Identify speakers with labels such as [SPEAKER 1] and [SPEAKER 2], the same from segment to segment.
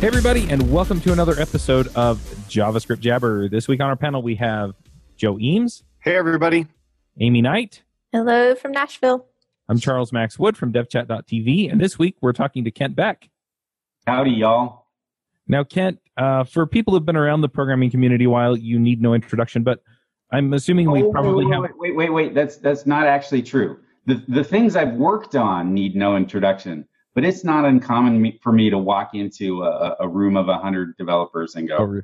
[SPEAKER 1] Hey everybody, and welcome to another episode of JavaScript Jabber. This week on our panel we have Joe Eames,
[SPEAKER 2] Hey, everybody.
[SPEAKER 1] Aimee Knight,
[SPEAKER 3] Hello from Nashville.
[SPEAKER 1] I'm Charles Max Wood from devchat.tv, and this week we're talking to Kent Beck.
[SPEAKER 4] Howdy, y'all.
[SPEAKER 1] Now, Kent, uh, for people who've been around the programming community a while, you need no introduction, but I'm assuming we
[SPEAKER 4] Oh,
[SPEAKER 1] probably
[SPEAKER 4] wait,
[SPEAKER 1] have.
[SPEAKER 4] wait, wait, wait, wait. That's that's not actually true. The the things I've worked on need no introduction, but it's not uncommon for me to walk into a, a room of hundred developers and go,
[SPEAKER 1] Oh,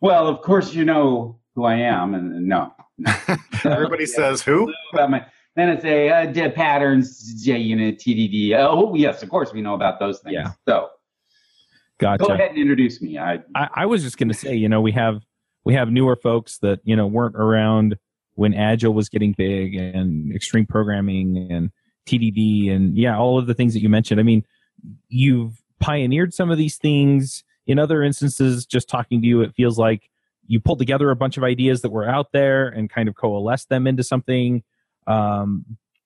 [SPEAKER 4] "Well, of course you know who I am," and, and no,
[SPEAKER 2] Everybody says who?
[SPEAKER 4] Then it's a uh, dev patterns, JUnit, TDD. Oh, yes, of course we know about those things.
[SPEAKER 1] Yeah.
[SPEAKER 4] So
[SPEAKER 1] gotcha.
[SPEAKER 4] go ahead and introduce me. I
[SPEAKER 1] I, I was just going to say, you know, we have we have newer folks that you know weren't around when Agile was getting big and extreme programming and TDD and yeah, all of the things that you mentioned. I mean, you've pioneered some of these things. In other instances, just talking to you, it feels like you pulled together a bunch of ideas that were out there and kind of coalesced them into something. Um,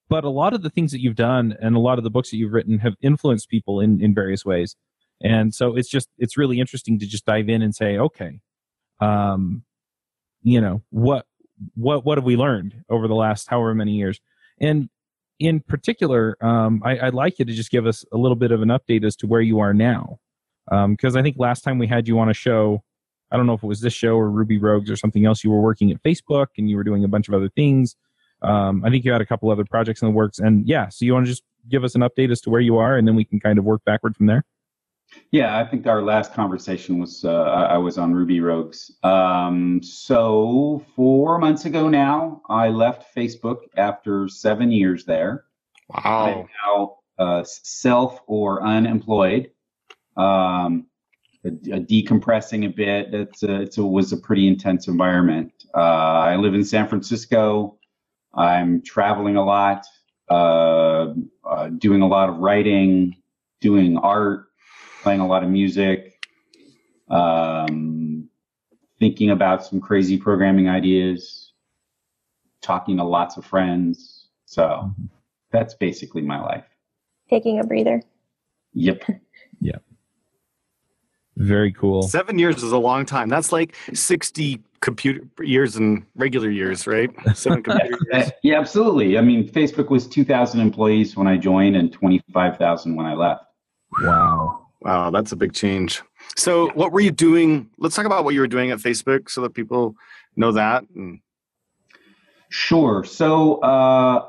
[SPEAKER 1] but a lot of the things that you've done and a lot of the books that you've written have influenced people in, in various ways. And so it's just, it's really interesting to just dive in and say, okay, um, you know, what, what, what have we learned over the last however many years? And in particular, um, I, I'd like you to just give us a little bit of an update as to where you are now. Um, cause I think last time we had you on a show, I don't know if it was this show or Ruby Rogues or something else, you were working at Facebook and you were doing a bunch of other things. Um, I think you had a couple other projects in the works and yeah, so you want to just give us an update as to where you are and then we can kind of work backward from there.
[SPEAKER 4] Yeah, I think our last conversation was uh, I was on Ruby Rogues. Um, so four months ago now, I left Facebook after seven years there.
[SPEAKER 2] Wow.
[SPEAKER 4] I'm now uh, self or unemployed. Um, a, a decompressing a bit. It's a, it's a, was a pretty intense environment. Uh, I live in San Francisco. I'm traveling a lot, uh, uh, doing a lot of writing, doing art, playing a lot of music, um, thinking about some crazy programming ideas, talking to lots of friends. So that's basically my life.
[SPEAKER 3] Taking a breather.
[SPEAKER 4] Yep. Yep.
[SPEAKER 1] Very cool.
[SPEAKER 2] Seven years is a long time. That's like 60 computer years and regular years, right? Seven computer
[SPEAKER 4] Uh,
[SPEAKER 2] years.
[SPEAKER 4] yeah, absolutely. I mean, Facebook was 2,000 employees when I joined and 25,000 when I left.
[SPEAKER 1] Wow.
[SPEAKER 2] Wow, that's a big change. So, what were you doing? Let's talk about what you were doing at Facebook so that people know that. And
[SPEAKER 4] Sure. So uh,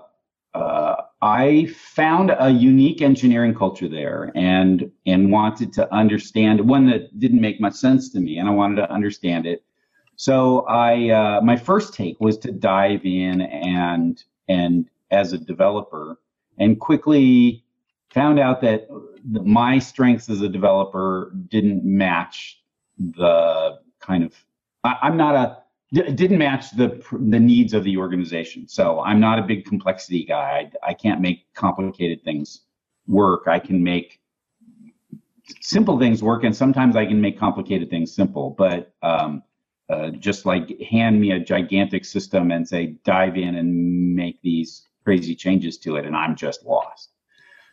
[SPEAKER 4] uh, I found a unique engineering culture there, and and wanted to understand one that didn't make much sense to me, and I wanted to understand it. So I uh, my first take was to dive in and and as a developer, and quickly found out that my strengths as a developer didn't match the kind of I, I'm not a d- didn't match the the needs of the organization. So I'm not a big complexity guy. I, I can't make complicated things work. I can make simple things work, and sometimes I can make complicated things simple. But um, uh, just like hand me a gigantic system and say dive in and make these crazy changes to it, and I'm just lost.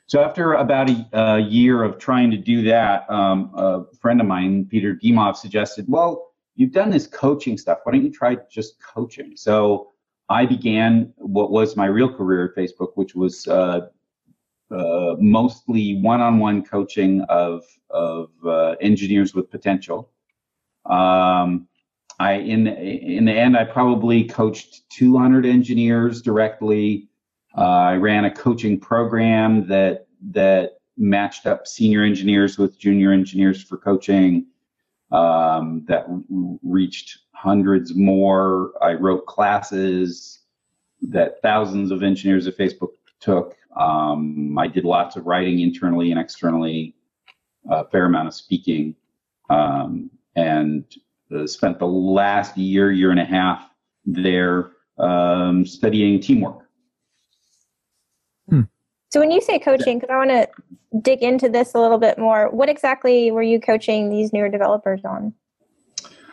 [SPEAKER 4] So after about a, a year of trying to do that, um, a friend of mine, Peter Dimov, suggested, well, you've done this coaching stuff. Why don't you try just coaching? So I began what was my real career at Facebook, which was uh, uh, mostly one-on-one coaching of of uh, engineers with potential. Um, I in in the end, I probably coached 200 engineers directly. Uh, I ran a coaching program that that matched up senior engineers with junior engineers for coaching um, that reached hundreds more. I wrote classes that thousands of engineers at Facebook took. Um, I did lots of writing internally and externally, a fair amount of speaking, um, and uh, spent the last year, year and a half there um, studying teamwork.
[SPEAKER 3] So when you say coaching, because I want to dig into this a little bit more, what exactly were you coaching these newer developers on?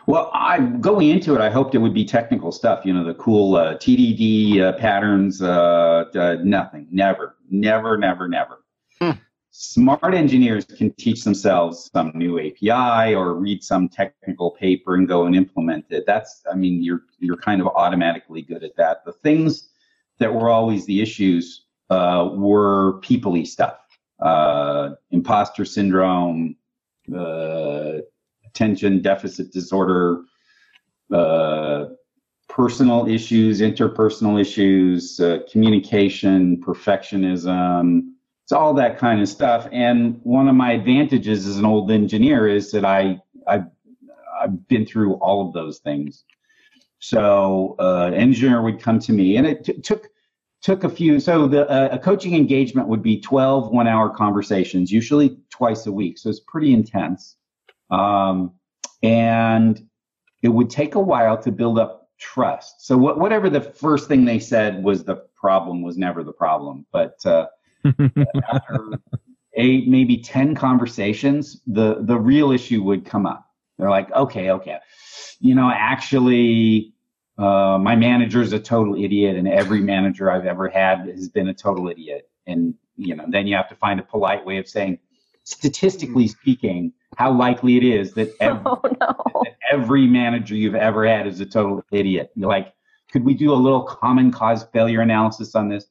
[SPEAKER 4] Well, I going into it, I hoped it would be technical stuff. You know, the cool uh, TDD uh, patterns. Uh, uh, nothing. Never. Never. Never. Never.
[SPEAKER 2] Hmm.
[SPEAKER 4] Smart engineers can teach themselves some new API or read some technical paper and go and implement it. That's. I mean, you're you're kind of automatically good at that. The things that were always the issues uh, were peoply stuff. Uh, imposter syndrome. Uh, attention deficit disorder, uh, personal issues, interpersonal issues, uh, communication, perfectionism. It's all that kind of stuff. And one of my advantages as an old engineer is that I I've, I've been through all of those things. So uh, an engineer would come to me, and it t- took took a few. So the uh, a coaching engagement would be 12 one hour conversations, usually twice a week. So it's pretty intense. Um, and it would take a while to build up trust. So wh- whatever the first thing they said was the problem was never the problem. But uh, after eight, maybe 10 conversations, the, the real issue would come up. They're like, okay, okay. You know, actually, uh, my manager is a total idiot, and every manager I've ever had has been a total idiot. And, you know, then you have to find a polite way of saying, statistically speaking, how likely it is that every,
[SPEAKER 3] Oh no.
[SPEAKER 4] that every manager you've ever had is a total idiot. You're like, could we do a little common cause failure analysis on this?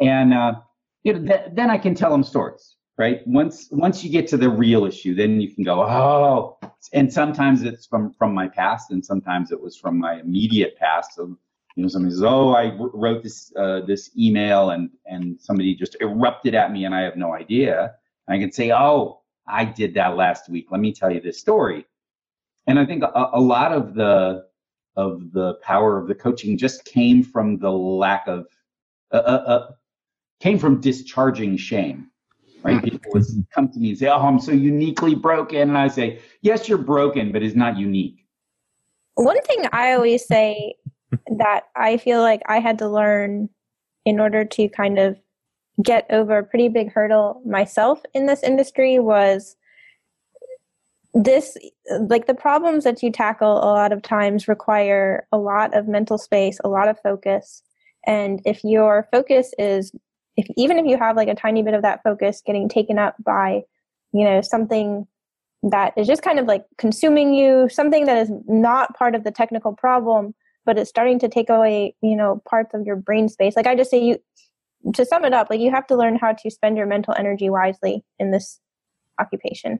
[SPEAKER 4] And uh, you know, th- then I can tell them stories, right? Once once you get to the real issue, then you can go, oh. And sometimes it's from from my past, and sometimes it was from my immediate past. So you know, somebody says, oh, I wrote this uh, this email, and and somebody just erupted at me, and I have no idea. I can say, oh, I did that last week. Let me tell you this story. And I think a, a lot of the of the power of the coaching just came from the lack of uh, uh, uh, came from discharging shame. Right? Mm. People would come to me and say, "Oh, I'm so uniquely broken," and I say, "Yes, you're broken, but it's not unique."
[SPEAKER 3] One thing I always say that I feel like I had to learn in order to kind of get over a pretty big hurdle myself in this industry was this like the problems that you tackle a lot of times require a lot of mental space, a lot of focus. And if your focus is if even if you have like a tiny bit of that focus getting taken up by, you know, something that is just kind of like consuming you, something that is not part of the technical problem, but it's starting to take away, you know, parts of your brain space. Like I just say you to sum it up, like you have to learn how to spend your mental energy wisely in this occupation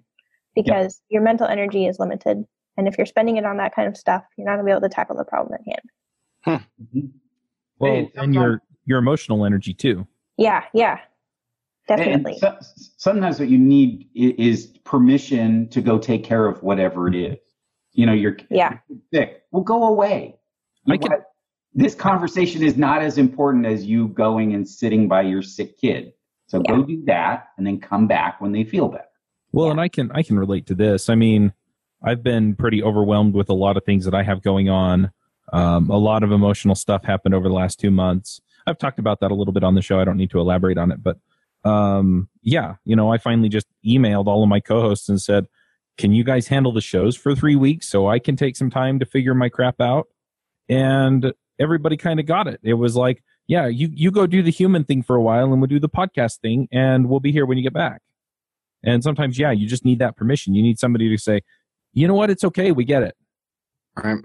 [SPEAKER 3] because your mental energy is limited. And if you're spending it on that kind of stuff, you're not gonna be able to tackle the problem at hand.
[SPEAKER 4] Mhm.
[SPEAKER 1] Well,
[SPEAKER 4] Hey,
[SPEAKER 1] and your your emotional energy too.
[SPEAKER 3] Yeah, yeah.
[SPEAKER 4] And
[SPEAKER 3] Definitely.
[SPEAKER 4] so, sometimes what you need is permission to go take care of whatever it is. You know, you're
[SPEAKER 3] Yeah.
[SPEAKER 4] sick. Well, go away. You
[SPEAKER 1] I can-
[SPEAKER 4] what? this conversation is not as important as you going and sitting by your sick kid. So
[SPEAKER 3] Yeah.
[SPEAKER 4] go do that and then come back when they feel better.
[SPEAKER 1] Well,
[SPEAKER 3] Yeah.
[SPEAKER 1] and I can I can relate to this. I mean, I've been pretty overwhelmed with a lot of things that I have going on. Um, a lot of emotional stuff happened over the last two months. I've talked about that a little bit on the show. I don't need to elaborate on it, but um, yeah, you know, I finally just emailed all of my co-hosts and said, "Can you guys handle the shows for three weeks so I can take some time to figure my crap out?" And everybody kind of got it. It was like, "Yeah, you you go do the human thing for a while, and we'll do the podcast thing, and we'll be here when you get back." And sometimes, yeah, you just need that permission. You need somebody to say, you know what, it's okay, we get it.
[SPEAKER 2] Right.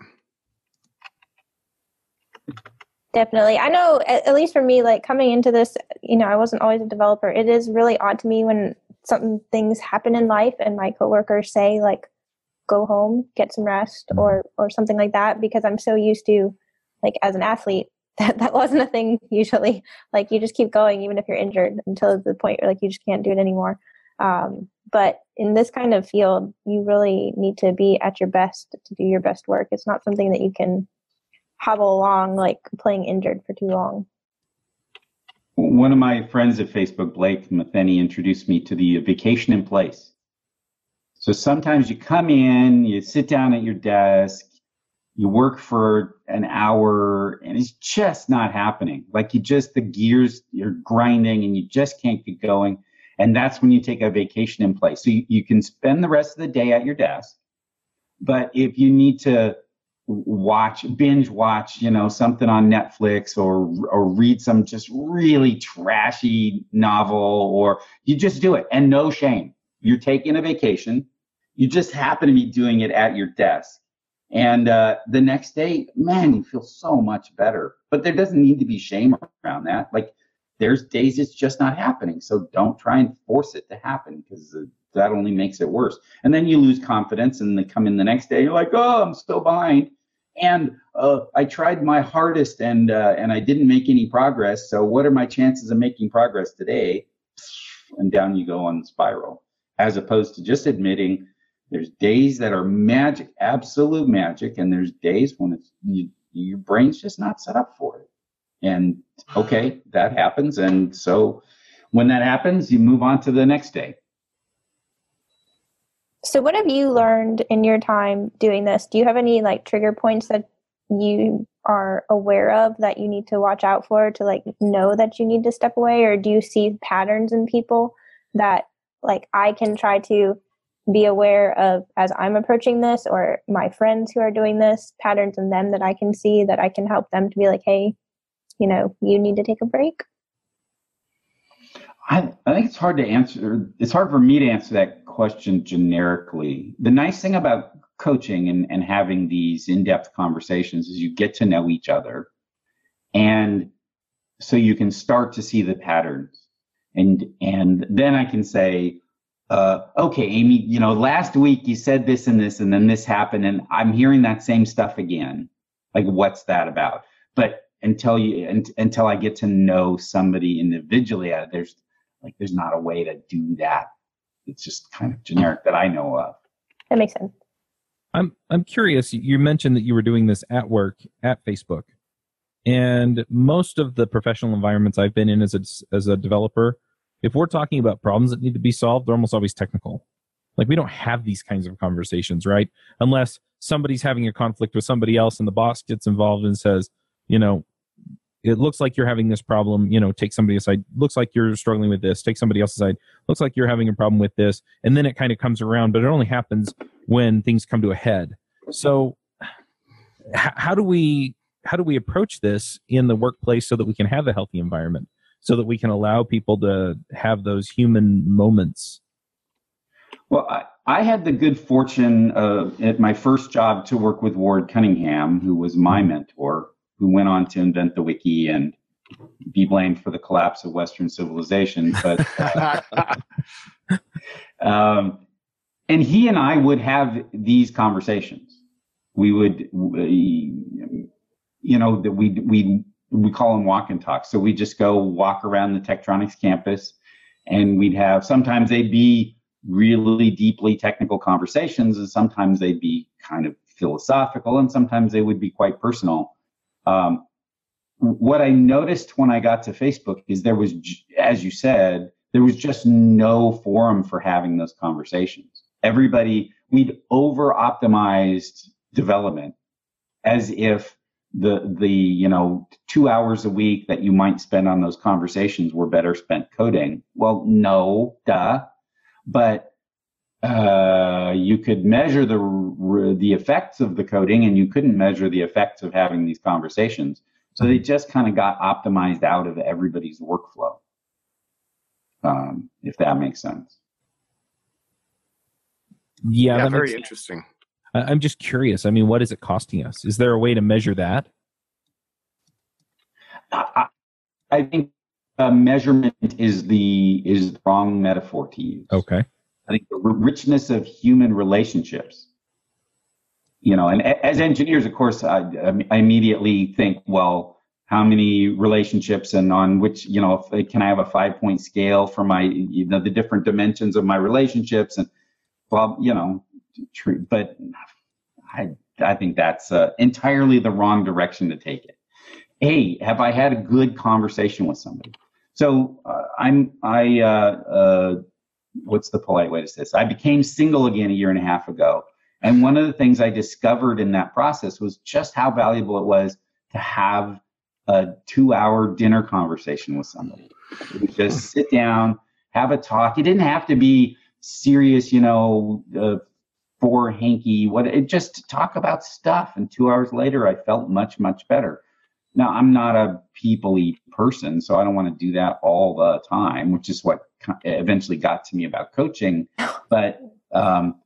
[SPEAKER 3] Definitely. I know, at, at least for me, like coming into this, you know, I wasn't always a developer. It is really odd to me when some things happen in life and my coworkers say, like, go home, get some rest, or or something like that, because I'm so used to, like, as an athlete, that that wasn't a thing usually. Like, you just keep going even if you're injured until the point where like you just can't do it anymore. Um, but in this kind of field, you really need to be at your best to do your best work. It's not something that you can hobble along like playing injured for too long.
[SPEAKER 4] One of my friends at Facebook, Blake Matheny, introduced me to the vacation in place. So sometimes you come in, you sit down at your desk, you work for an hour, and it's just not happening. Like you just, the gears, you're grinding and you just can't get going. And that's when you take a vacation in place. So you, you can spend the rest of the day at your desk. But if you need to watch, binge watch, you know, something on Netflix or, or read some just really trashy novel, or you just do it and no shame. You're taking a vacation. You just happen to be doing it at your desk. And uh, the next day, man, you feel so much better. But there doesn't need to be shame around that. Like there's days it's just not happening. So don't try and force it to happen because that only makes it worse. And then you lose confidence and they come in the next day, you're like, oh, I'm still behind. And uh, I tried my hardest and uh, and I didn't make any progress. So what are my chances of making progress today? And down you go on the spiral, as opposed to just admitting there's days that are magic, absolute magic, and there's days when it's you, your brain's just not set up for it. And okay, that happens. And so when that happens, you move on to the next day.
[SPEAKER 3] So what have you learned in your time doing this? Do you have any like trigger points that you are aware of that you need to watch out for to like know that you need to step away or do you see patterns in people that like I can try to be aware of as I'm approaching this or my friends who are doing this, patterns in them that I can see that I can help them to be like, hey, you know, you need to take a break?
[SPEAKER 4] I, I think it's hard to answer. It's hard for me to answer that question generically. The nice thing about coaching and, and having these in depth conversations is you get to know each other. And so you can start to see the patterns. And, and then I can say, uh, okay, Aimee, you know, last week you said this and this, and then this happened, and I'm hearing that same stuff again. Like, what's that about? But until you, until I get to know somebody individually, uh, there's like, there's not a way to do that. It's just kind of generic that I know of.
[SPEAKER 3] That makes sense.
[SPEAKER 1] I'm I'm curious. You mentioned that you were doing this at work at Facebook, and most of the professional environments I've been in as a as a developer if we're talking about problems that need to be solved, they're almost always technical. Like we don't have these kinds of conversations, right? Unless somebody's having a conflict with somebody else and the boss gets involved and says, you know, it looks like you're having this problem, you know, take somebody aside. Looks like you're struggling with this, take somebody else aside. Looks like you're having a problem with this. And then it kind of comes around, but it only happens when things come to a head. So h- how do we how do we approach this in the workplace so that we can have a healthy environment? so that we can allow people to have those human moments?
[SPEAKER 4] Well, I, I had the good fortune of, at my first job to work with Ward Cunningham, who was my mm-hmm. mentor, who went on to invent the wiki and be blamed for the collapse of Western civilization. But uh, um, and he and I would have these conversations. We would, we, you know, that we we we call them walk and talk. So we just go walk around the Tektronix campus and we'd have sometimes they'd be really deeply technical conversations and sometimes they'd be kind of philosophical and sometimes they would be quite personal. Um, what I noticed when I got to Facebook is there was, as you said, there was just no forum for having those conversations. Everybody, we'd over optimized development as if the the you know two hours a week that you might spend on those conversations were better spent coding well no duh but uh, you could measure the the effects of the coding and you couldn't measure the effects of having these conversations so they just kind of got optimized out of everybody's workflow um, if that makes sense
[SPEAKER 1] yeah,
[SPEAKER 2] yeah very interesting
[SPEAKER 1] I'm just curious. I mean, what is it costing us? Is there a way to measure that?
[SPEAKER 4] I, I think uh, measurement is the is the wrong metaphor to use.
[SPEAKER 1] Okay.
[SPEAKER 4] I think the richness of human relationships. You know, and as engineers, of course, I, I immediately think, well, how many relationships and on which, you know, can I have a five point scale for my, you know, the different dimensions of my relationships and, well, you know, true, but I I think that's uh, entirely the wrong direction to take it. Hey, have I had a good conversation with somebody? So uh, I'm I uh, uh what's the polite way to say this? I became single again a year and a half ago. And one of the things I discovered in that process was just how valuable it was to have a two hour dinner conversation with somebody. Just sit down, have a talk. It didn't have to be serious, you know, uh, for hanky, what it just talk about stuff. And two hours later, I felt much, much better. Now, I'm not a peoply person, so I don't want to do that all the time, which is what eventually got to me about coaching. But um,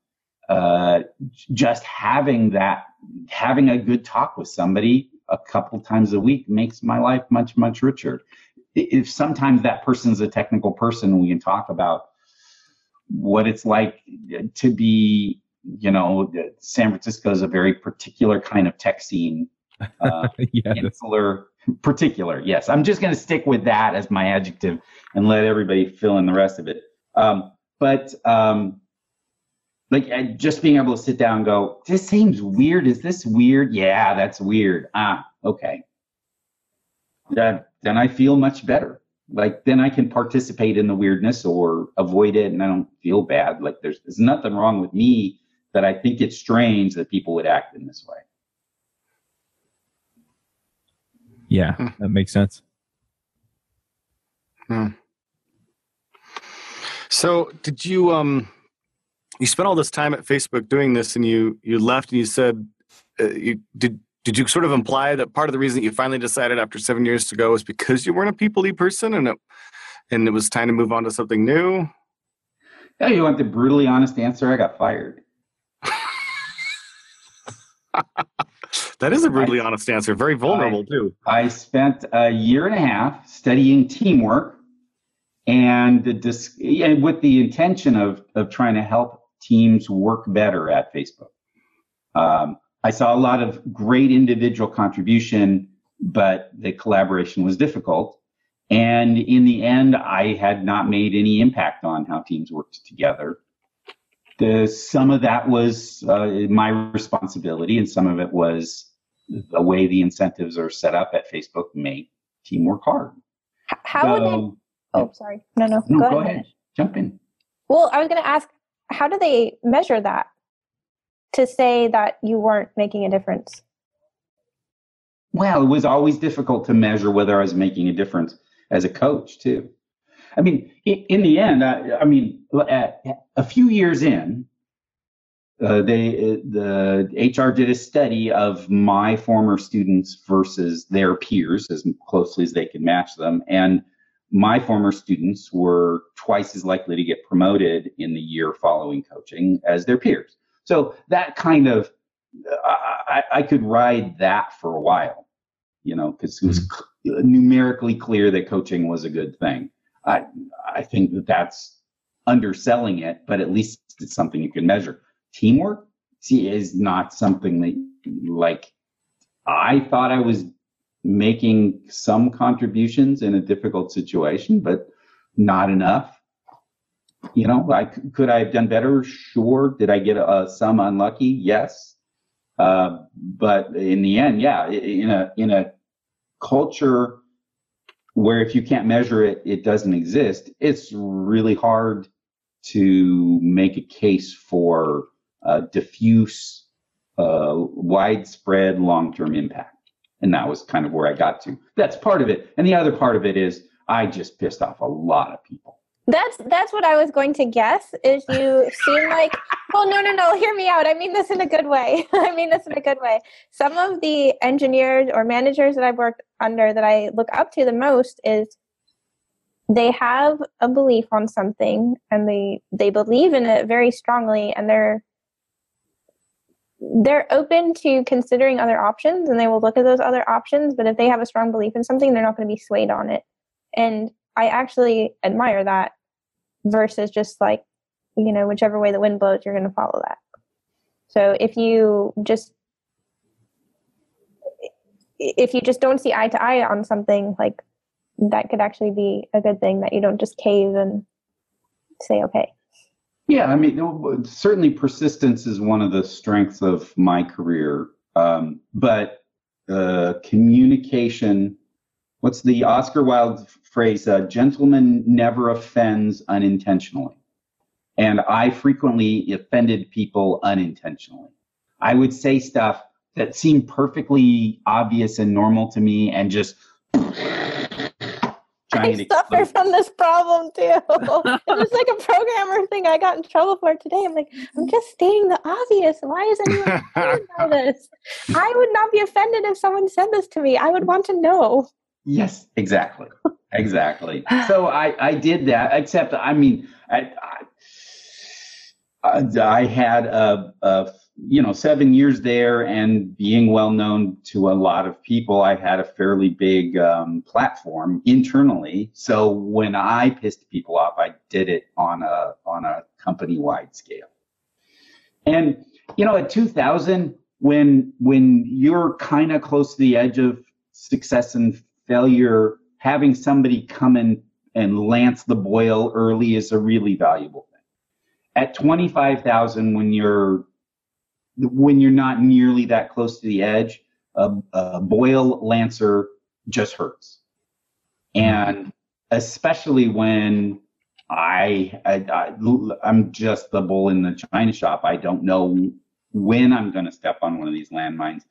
[SPEAKER 4] uh, just having that, having a good talk with somebody a couple times a week makes my life much, much richer. If sometimes that person's a technical person, we can talk about what it's like to be, you know, San Francisco is a very particular kind of tech scene uh, yes. insular, particular. Yes, I'm just going to stick with that as my adjective and let everybody fill in the rest of it. Um, but um, like just being able to sit down and go, this seems weird. Is this weird? Yeah, that's weird. Ah, okay. That, then I feel much better. Like then I can participate in the weirdness or avoid it, and I don't feel bad. Like there's there's nothing wrong with me that I think it's strange that people would act in this way.
[SPEAKER 1] Yeah, hmm. that makes sense.
[SPEAKER 2] Hmm. So, did you um you spent all this time at Facebook doing this, and you you left, and you said uh, you did. Did you sort of imply that part of the reason that you finally decided after seven years to go was because you weren't a people person, and it and it was time to move on to something new?
[SPEAKER 4] Yeah, you want the brutally honest answer? I got fired.
[SPEAKER 2] That is a brutally I, honest answer. Very vulnerable
[SPEAKER 4] I,
[SPEAKER 2] too.
[SPEAKER 4] I spent a year and a half studying teamwork, and the and with the intention of of trying to help teams work better at Facebook. Um, I saw a lot of great individual contribution, but the collaboration was difficult. And in the end, I had not made any impact on how teams worked together. The, some of that was uh, my responsibility, and some of it was the way the incentives are set up at Facebook make teamwork hard.
[SPEAKER 3] How so, would they? Um, oh, sorry. No, no.
[SPEAKER 4] no go, go ahead. ahead. Jump in.
[SPEAKER 3] Well, I was going to ask, how do they measure that to say that you weren't making a difference?
[SPEAKER 4] Well, it was always difficult to measure whether I was making a difference as a coach, too. I mean, in the end, I, I mean, a few years in, uh, they the HR did a study of my former students versus their peers as closely as they could match them, and my former students were twice as likely to get promoted in the year following coaching as their peers. So that kind of I, I could ride that for a while, you know, because it was mm-hmm. numerically clear that coaching was a good thing. I I think that that's underselling it, but at least it's something you can measure teamwork is not something that like I thought I was making some contributions in a difficult situation, but not enough. You know, I could I have done better? Sure. Did I get uh, some unlucky? Yes. Uh, but in the end, yeah, in a in a culture where if you can't measure it, it doesn't exist. It's really hard to make a case for uh, diffuse, uh, widespread long-term impact. And that was kind of where I got to. That's part of it. And the other part of it is I just pissed off a lot of people.
[SPEAKER 3] That's that's what I was going to guess. Is you seem like well, no, no, no. Hear me out. I mean this in a good way. I mean this in a good way. Some of the engineers or managers that I've worked under that I look up to the most is they have a belief on something and they they believe in it very strongly and they're they're open to considering other options and they will look at those other options but if they have a strong belief in something they're not going to be swayed on it. And i actually admire that versus just like you know whichever way the wind blows you're going to follow that. So if you just if you just don't see eye to eye on something like that could actually be a good thing that you don't just cave and say okay
[SPEAKER 4] yeah, I mean, certainly persistence is one of the strengths of my career. Um, but uh, communication, what's the Oscar Wilde phrase? Uh, gentleman never offends unintentionally. and I frequently offended people unintentionally. I would say stuff that seemed perfectly obvious and normal to me and just
[SPEAKER 3] I suffer from this problem too. it was like a programmer thing I got in trouble for today. I'm like, I'm just stating the obvious. Why is anyone offended by this? I would not be offended if someone said this to me. I would want to know.
[SPEAKER 4] Yes, exactly, exactly. so I I did that. Except I mean I I, I had a, a you know, seven years there and being well known to a lot of people, I had a fairly big um, platform internally. So when I pissed people off, I did it on a on a company wide scale. And you know, at 2000, when when you're kind of close to the edge of success and failure, having somebody come in and lance the boil early is a really valuable thing. At 25,000, when you're when you're not nearly that close to the edge, a, a boil lancer just hurts. And especially when I, I, I am just the bull in the china shop. I don't know when I'm going to step on one of these landmines.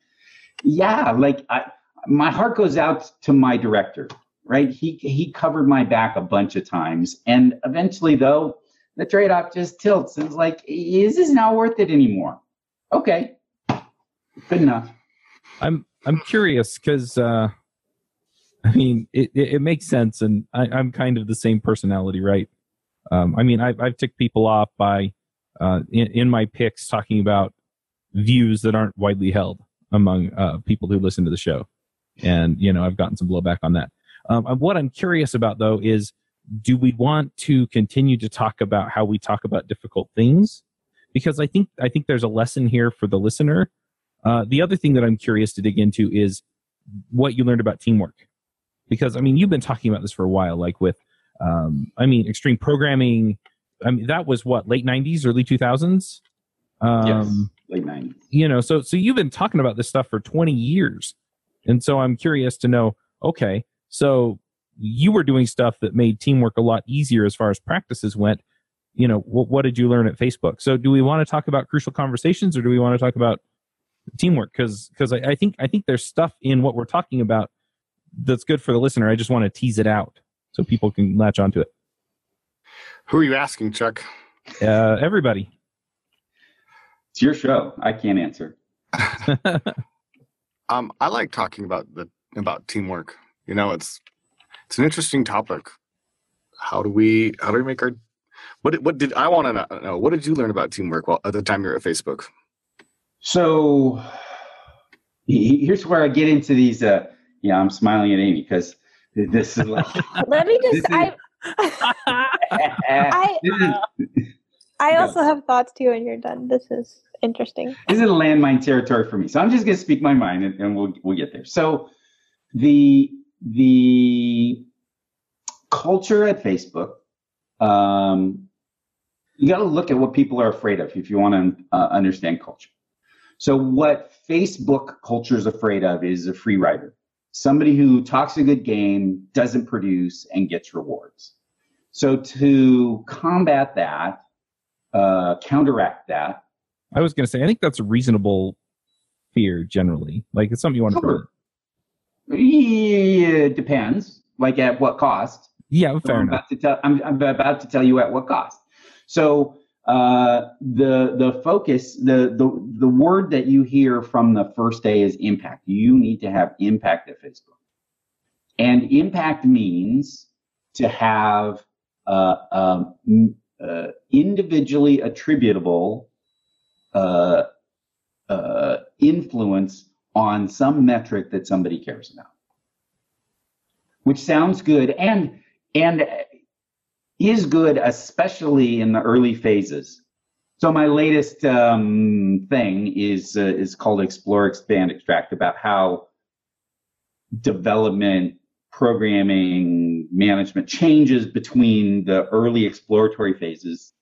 [SPEAKER 4] Yeah, like I, my heart goes out to my director. Right, he he covered my back a bunch of times, and eventually, though, the trade-off just tilts. It's like, is this not worth it anymore? Okay, good enough.
[SPEAKER 1] I'm I'm curious because uh, I mean it, it, it makes sense, and I, am kind of the same personality, right? Um, I mean I've I've ticked people off by uh, in, in my picks talking about views that aren't widely held among uh, people who listen to the show, and you know I've gotten some blowback on that. Um, what I'm curious about though is do we want to continue to talk about how we talk about difficult things because I think I think there's a lesson here for the listener. Uh, the other thing that I'm curious to dig into is what you learned about teamwork, because I mean you've been talking about this for a while, like with um, I mean extreme programming. I mean that was what late '90s, early 2000s.
[SPEAKER 4] Um, yes, late '90s.
[SPEAKER 1] You know, so so you've been talking about this stuff for 20 years, and so I'm curious to know. Okay, so you were doing stuff that made teamwork a lot easier as far as practices went you know, what, what did you learn at Facebook? So do we want to talk about crucial conversations or do we want to talk about teamwork? Because because I, I think I think there's stuff in what we're talking about that's good for the listener. I just want to tease it out so people can latch onto it.
[SPEAKER 2] Who are you asking, Chuck?
[SPEAKER 1] Uh, everybody.
[SPEAKER 4] It's your show. I can't answer.
[SPEAKER 2] um, I like talking about the about teamwork. You know, it's it's an interesting topic. How do we how do we make our what what did I want to know? What did you learn about teamwork while at the time you were at Facebook?
[SPEAKER 4] So here's where I get into these. Uh, yeah, I'm smiling at Aimee because this is like.
[SPEAKER 3] Let me just. I, I, I also have thoughts too when you're done. This is interesting.
[SPEAKER 4] This is landmine territory for me, so I'm just going to speak my mind, and, and we'll we'll get there. So the the culture at Facebook um, you got to look at what people are afraid of if you want to uh, understand culture. So, what Facebook culture is afraid of is a free rider, somebody who talks a good game, doesn't produce, and gets rewards. So, to combat that, uh, counteract that,
[SPEAKER 1] I was going to say, I think that's a reasonable fear generally. Like, it's something you want
[SPEAKER 4] sure. to. Yeah, it depends. Like, at what cost?
[SPEAKER 1] Yeah, fair
[SPEAKER 4] so
[SPEAKER 1] I'm
[SPEAKER 4] enough. About to tell, I'm, I'm about to tell you at what cost. So uh, the the focus, the the the word that you hear from the first day is impact. You need to have impact at Facebook, and impact means to have uh, um, uh, individually attributable uh, uh, influence on some metric that somebody cares about, which sounds good and and is good, especially in the early phases. So my latest um, thing is uh, is called Explore, Expand, Extract about how development, programming, management changes between the early exploratory phases,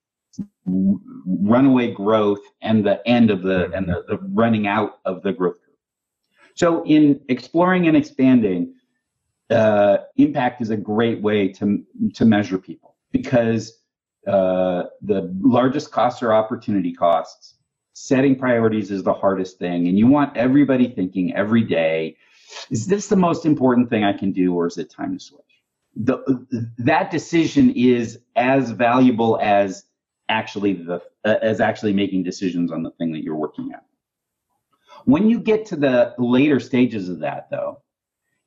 [SPEAKER 4] runaway growth, and the end of the and the, the running out of the growth curve. So in exploring and expanding, uh, impact is a great way to to measure people because uh, the largest costs are opportunity costs. Setting priorities is the hardest thing, and you want everybody thinking every day: Is this the most important thing I can do, or is it time to switch? The, that decision is as valuable as actually the uh, as actually making decisions on the thing that you're working at. When you get to the later stages of that, though,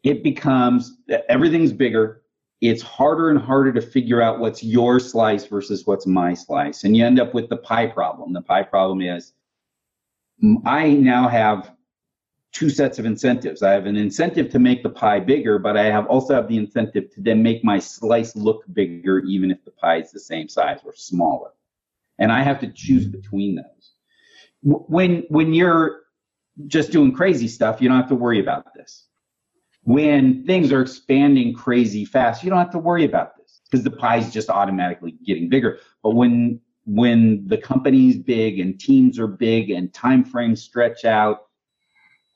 [SPEAKER 4] it becomes everything's bigger. It's harder and harder to figure out what's your slice versus what's my slice. And you end up with the pie problem. The pie problem is I now have two sets of incentives. I have an incentive to make the pie bigger, but I have also have the incentive to then make my slice look bigger, even if the pie is the same size or smaller. And I have to choose between those. When when you're just doing crazy stuff, you don't have to worry about this. When things are expanding crazy fast, you don't have to worry about this because the pie is just automatically getting bigger. But when when the company's big and teams are big and time frames stretch out,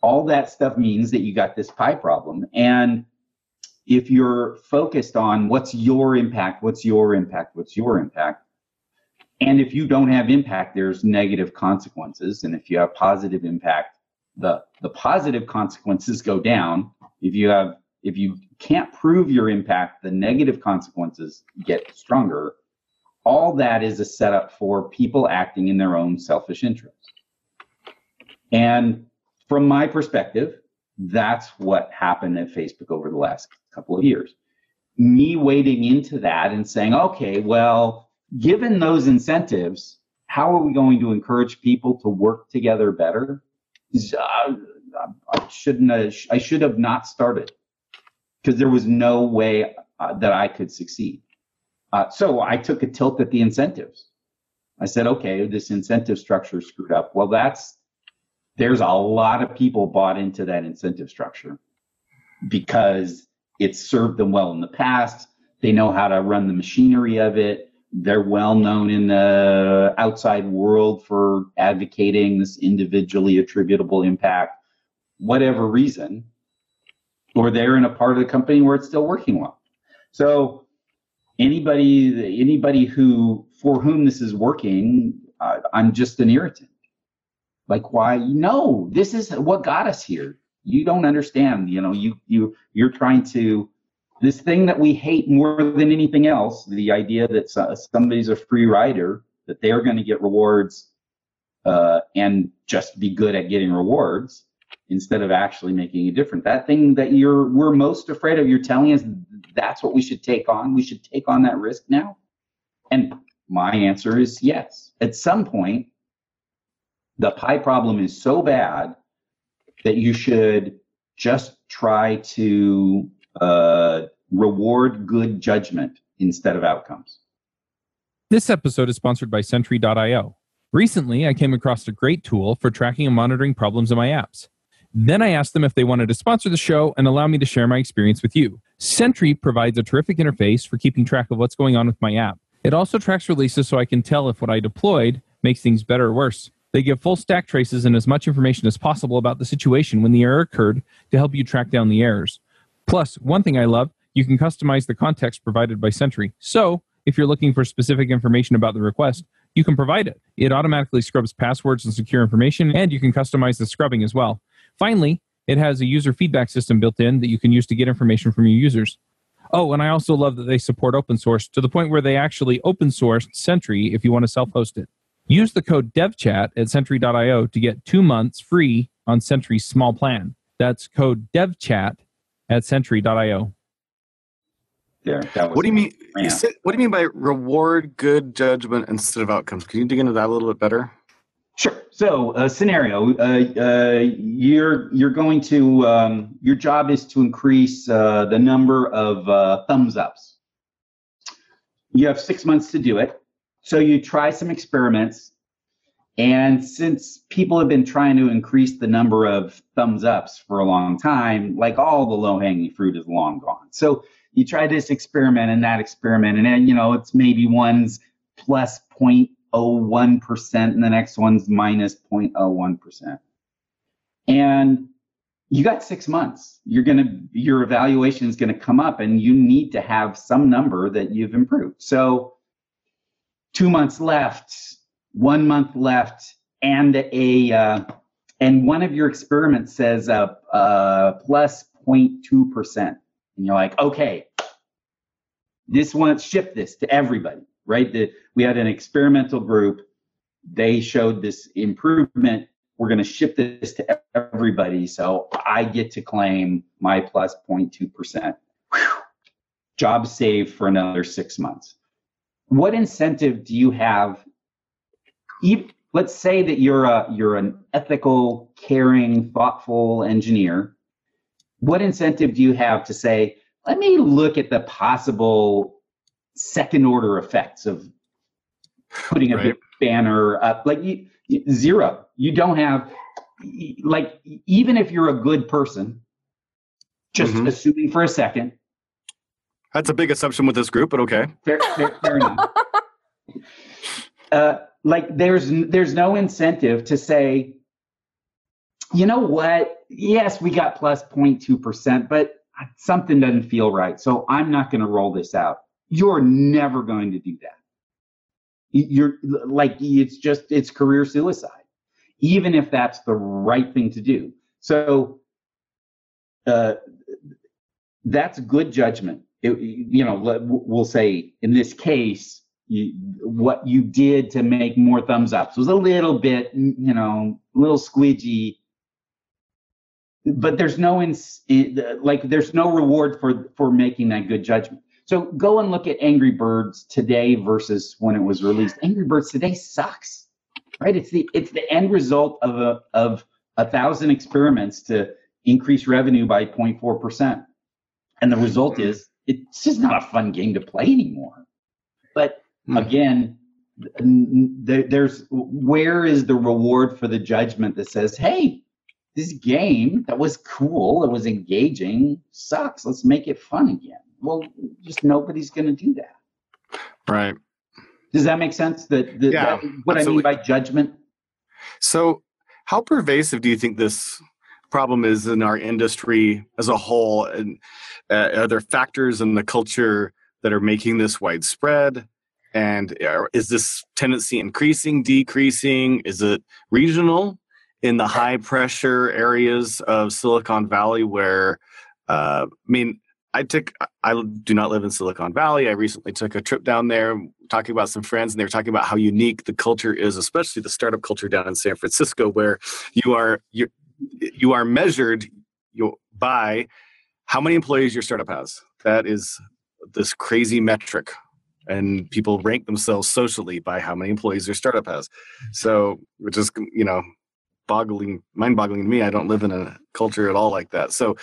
[SPEAKER 4] all that stuff means that you got this pie problem. And if you're focused on what's your impact, what's your impact, what's your impact, and if you don't have impact, there's negative consequences. And if you have positive impact, the the positive consequences go down if you have if you can't prove your impact the negative consequences get stronger. All that is a setup for people acting in their own selfish interest. And from my perspective that's what happened at facebook over the last couple of years. Me wading into that and saying okay well given those incentives how are we going to encourage people to work together better? Uh, I shouldn't have, I should have not started because there was no way uh, that I could succeed. Uh, so I took a tilt at the incentives. I said, okay, this incentive structure screwed up. Well, that's, there's a lot of people bought into that incentive structure because it served them well in the past. They know how to run the machinery of it they're well known in the outside world for advocating this individually attributable impact, whatever reason, or they're in a part of the company where it's still working well. So anybody anybody who for whom this is working, uh, I'm just an irritant. Like why? No, this is what got us here. You don't understand. You know, you you you're trying to this thing that we hate more than anything else, the idea that somebody's a free rider, that they're going to get rewards uh, and just be good at getting rewards instead of actually making a difference. That thing that you're we're most afraid of, you're telling us that's what we should take on. We should take on that risk now. And my answer is yes. At some point, the pie problem is so bad that you should just try to uh, reward good judgment instead of outcomes.
[SPEAKER 1] This episode is sponsored by Sentry.io. Recently, I came across a great tool for tracking and monitoring problems in my apps. Then I asked them if they wanted to sponsor the show and allow me to share my experience with you. Sentry provides a terrific interface for keeping track of what's going on with my app. It also tracks releases so I can tell if what I deployed makes things better or worse. They give full stack traces and as much information as possible about the situation when the error occurred to help you track down the errors. Plus, one thing I love, you can customize the context provided by Sentry. So, if you're looking for specific information about the request, you can provide it. It automatically scrubs passwords and secure information, and you can customize the scrubbing as well. Finally, it has a user feedback system built in that you can use to get information from your users. Oh, and I also love that they support open source to the point where they actually open sourced Sentry if you want to self host it. Use the code devchat at sentry.io to get two months free on Sentry's small plan. That's code devchat at sentry.io.
[SPEAKER 4] There, that was
[SPEAKER 2] what do you mean? You what do you mean by reward good judgment instead of outcomes? Can you dig into that a little bit better?
[SPEAKER 4] Sure. So, a scenario: uh, uh, you're you're going to um, your job is to increase uh, the number of uh, thumbs ups. You have six months to do it. So you try some experiments and since people have been trying to increase the number of thumbs ups for a long time, like all the low hanging fruit is long gone. So you try this experiment and that experiment, and then, you know, it's maybe one's plus 0.01% and the next one's minus 0.01%. And you got six months. You're going to, your evaluation is going to come up and you need to have some number that you've improved. So two months left, one month left, and a uh, and one of your experiments says uh, uh, plus 0.2 percent, and you're like, okay, this one ship this to everybody, right? We had an experimental group. They showed this improvement. We're going to ship this to everybody, so I get to claim my plus plus 0.2 percent. Job saved for another six months. What incentive do you have? Let's say that you're a you're an ethical, caring, thoughtful engineer. What incentive do you have to say, let me look at the possible second order effects of putting a
[SPEAKER 2] Right.
[SPEAKER 4] banner up? Like you, zero. You don't have like even if you're a good person, just
[SPEAKER 2] Mhm.
[SPEAKER 4] assuming for a second,
[SPEAKER 2] That's a big assumption with this group, but okay.
[SPEAKER 4] fair, fair, fair enough. Uh, like there's there's no incentive to say, you know what? Yes, we got plus plus 0.2 percent, but something doesn't feel right, so I'm not going to roll this out. You're never going to do that. You're like it's just it's career suicide, even if that's the right thing to do. So, uh, that's good judgment. It, you know, we'll say in this case, you, what you did to make more thumbs ups was a little bit, you know, a little squidgy. But there's no ins, like there's no reward for for making that good judgment. So go and look at Angry Birds today versus when it was released. Angry Birds today sucks, right? It's the it's the end result of a of a thousand experiments to increase revenue by 0.4 percent, and the result is it's just not a fun game to play anymore. But
[SPEAKER 2] Hmm.
[SPEAKER 4] again, there, there's where is the reward for the judgment that says, hey, this game that was cool, it was engaging, sucks. Let's make it fun again. Well, just nobody's going to do that.
[SPEAKER 2] Right.
[SPEAKER 4] Does that make sense? That, that,
[SPEAKER 2] Yeah,
[SPEAKER 4] that- what I mean by judgment?
[SPEAKER 2] So, how pervasive do you think this problem is in our industry as a whole? And uh, are there factors in the culture that are making this widespread? And is this tendency increasing, decreasing? Is it regional in the high pressure areas of Silicon Valley where, uh, I mean, I took, I do not live in Silicon Valley. I recently took a trip down there talking about some friends, and they were talking about how unique the culture is, especially the startup culture down in San Francisco, where you are, you, you are measured by how many employees your startup has. That is this crazy metric and people rank themselves socially by how many employees their startup has so which is you know boggling mind boggling to me i don't live in a culture at all like that so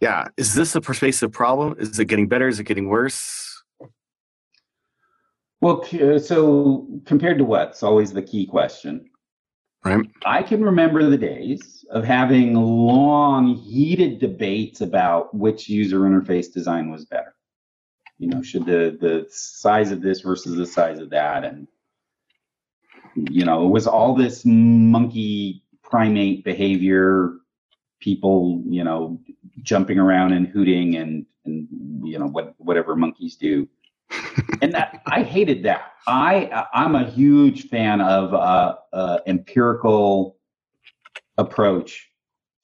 [SPEAKER 2] yeah is this a pervasive problem is it getting better is it getting worse
[SPEAKER 4] Well, uh, so compared to what? It's always the key question.
[SPEAKER 2] right
[SPEAKER 4] I can remember the days of having long, heated debates about which user interface design was better. You know, should the the size of this versus the size of that, and you know, it was all this monkey primate behavior, people, you know, jumping around and hooting and and you know what whatever monkeys do and that, I hated that. I I'm a huge fan of uh, uh, empirical approach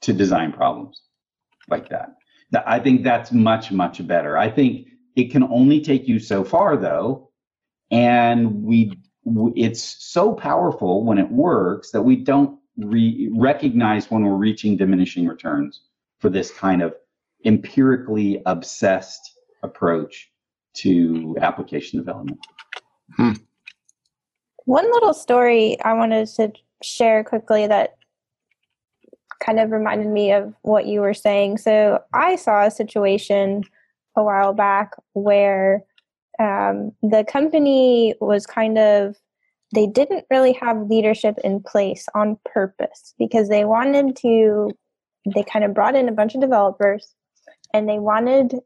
[SPEAKER 4] to design problems like that. I think that's much much better. I think it can only take you so far though, and we it's so powerful when it works that we don't re- recognize when we're reaching diminishing returns for this kind of empirically obsessed approach to application development.
[SPEAKER 3] One little story I wanted to share quickly that kind of reminded me of what you were saying. So I saw a situation a while back where um, the company was kind of they didn't really have leadership in place on purpose because they wanted to they kind of brought in a bunch of developers and they wanted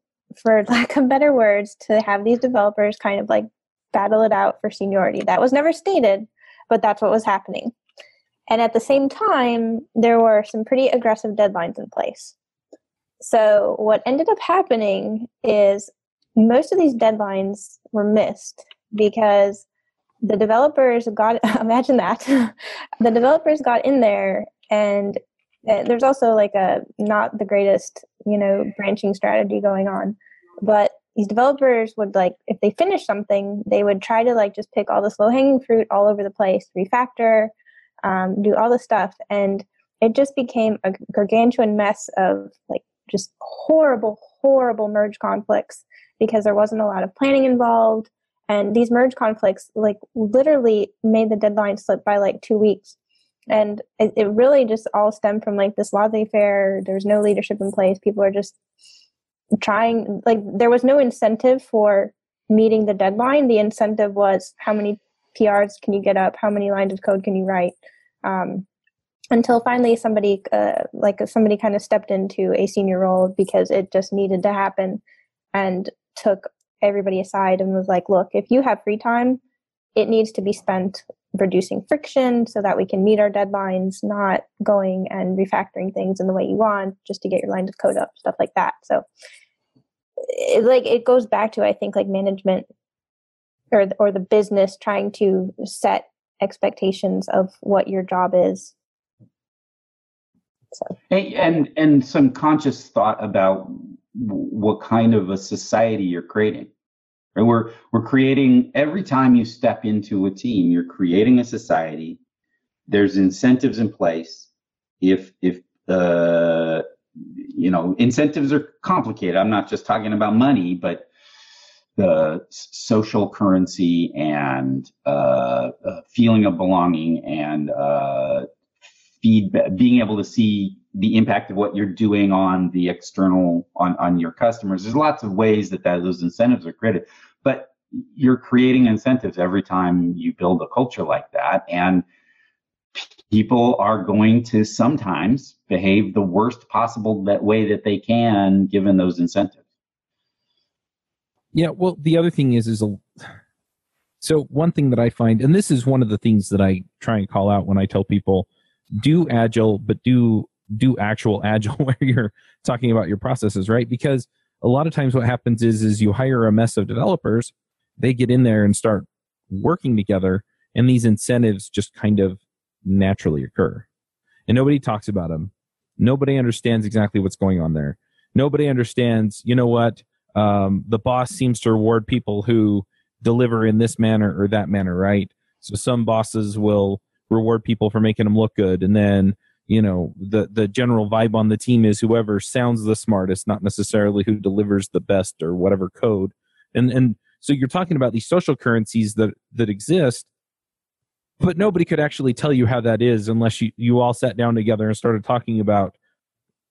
[SPEAKER 3] for lack of better words to have these developers kind of like battle it out for seniority. That was never stated but that's what was happening. And at the same time there were some pretty aggressive deadlines in place. So what ended up happening is most of these deadlines were missed because the developers got imagine that the developers got in there and there's also like a not the greatest you know branching strategy going on but these developers would like if they finish something they would try to like just pick all this low hanging fruit all over the place refactor um, do all the stuff and it just became a gargantuan mess of like just horrible horrible merge conflicts because there wasn't a lot of planning involved and these merge conflicts like literally made the deadline slip by like two weeks and it, it really just all stemmed from like this laissez-faire there's no leadership in place people are just trying like there was no incentive for meeting the deadline. The incentive was how many prs can you get up? How many lines of code can you write? Um, until finally somebody uh, like somebody kind of stepped into a senior role because it just needed to happen and took everybody aside and was like look if you have free time it needs to be spent reducing friction so that we can meet our deadlines, not going and refactoring things in the way you want just to get your lines of code up, stuff like that. So it, like it goes back to I think like management or or the business trying to set expectations of what your job is.
[SPEAKER 4] So. Hey, and and some conscious thought about what kind of a society you're creating. Right? We're we're creating every time you step into a team, you're creating a society. There's incentives in place. If if uh, you know incentives are complicated. I'm not just talking about money, but the social currency and uh, uh, feeling of belonging and uh, feedback, being able to see the impact of what you're doing on the external on on your customers. There's lots of ways that, that those incentives are created but you're creating incentives every time you build a culture like that and people are going to sometimes behave the worst possible that way that they can given those incentives
[SPEAKER 1] yeah well the other thing is is a so one thing that i find and this is one of the things that i try and call out when i tell people do agile but do do actual agile where you're talking about your processes right? Because a lot of times what happens is is you hire a mess of developers they get in there and start working together and these incentives just kind of naturally occur. And nobody talks about them nobody understands exactly what's going on there. Nobody understands you know what um, the boss seems to reward people who deliver in this manner or that manner right? So some bosses will reward people for making them look good and then you know the the general vibe on the team is whoever sounds the smartest not necessarily who delivers the best or whatever code. And and so you're talking about these social currencies that that exist but nobody could actually tell you how that is unless you you all sat down together and started talking about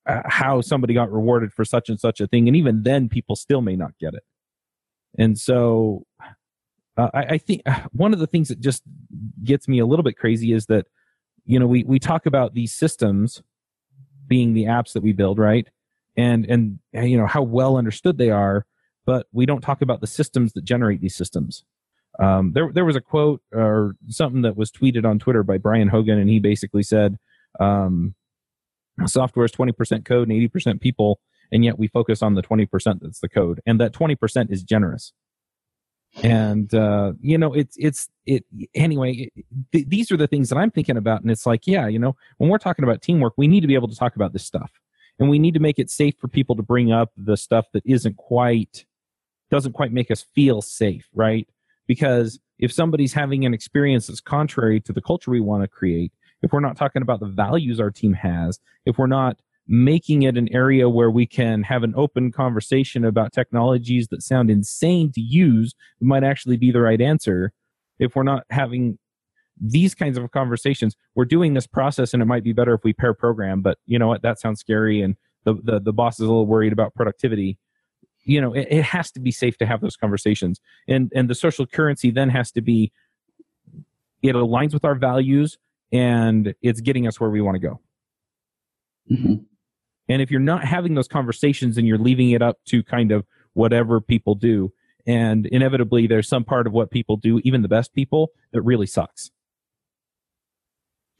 [SPEAKER 1] uh, how somebody got rewarded for such and such a thing and even then people still may not get it. And so uh, I, I think one of the things that just gets me a little bit crazy is that you know we we talk about these systems being the apps that we build right? And and you know how well understood they are but we don't talk about the systems that generate these systems. Um, there there was a quote or something that was tweeted on twitter by brian hogan and he basically said um, software is 20% code and 80% people and yet we focus on the 20% that's the code and that 20% is generous and uh, you know it's it's it anyway it, th- these are the things that i'm thinking about and it's like yeah you know when we're talking about teamwork we need to be able to talk about this stuff. And we need to make it safe for people to bring up the stuff that isn't quite doesn't quite make us feel safe right? Because if somebody's having an experience that's contrary to the culture we want to create if we're not talking about the values our team has if we're not making it an area where we can have an open conversation about technologies that sound insane to use might actually be the right answer. If we're not having these kinds of conversations we're doing this process and it might be better if we pair program but you know what? That sounds scary and the the, the boss is a little worried about productivity. You know it, it has to be safe to have those conversations. And and the social currency then has to be it aligns with our values and it's getting us where we want to go. Mm-hmm. And if you're not having those conversations and you're leaving it up to kind of whatever people do, and inevitably there's some part of what people do, even the best people, that really sucks.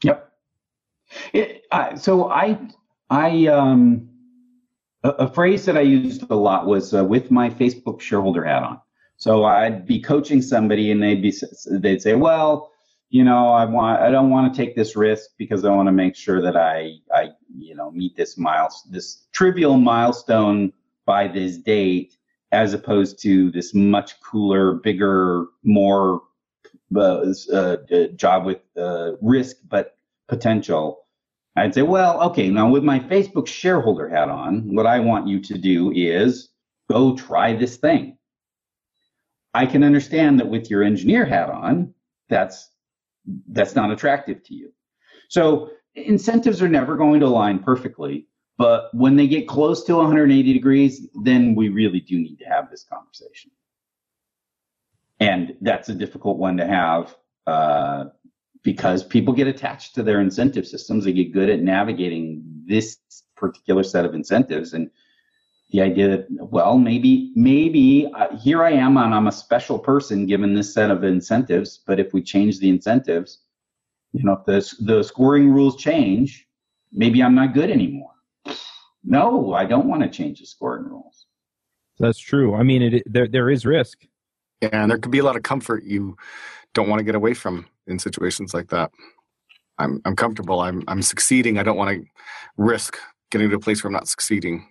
[SPEAKER 4] Yep. It, so I, I, um, a, a, phrase that I used a lot was uh, with my Facebook shareholder hat on. So I'd be coaching somebody, and they'd be they'd say, "Well, you know, I want I don't want to take this risk because I want to make sure that I I you know meet this miles this trivial milestone by this date." As opposed to this much cooler, bigger, more uh, uh, job with uh, risk but potential I'd say, well, okay, now with my Facebook shareholder hat on, what I want you to do is go try this thing. I can understand that with your engineer hat on, that's that's not attractive to you. So incentives are never going to align perfectly, but when they get close to 180 degrees, then we really do need to have this conversation. And that's a difficult one to have uh, because people get attached to their incentive systems. They get good at navigating this particular set of incentives. And the idea that, well, maybe, maybe uh, here I am and I'm a special person given this set of incentives. But if we change the incentives, you know, if the, the scoring rules change, maybe I'm not good anymore. No, I don't want to change the scoring rules.
[SPEAKER 1] That's true. I mean, it, there there is risk.
[SPEAKER 2] Yeah, and there could be a lot of comfort you don't want to get away from in situations like that. I'm I'm comfortable. I'm I'm succeeding. I don't want to risk getting to a place where I'm not succeeding.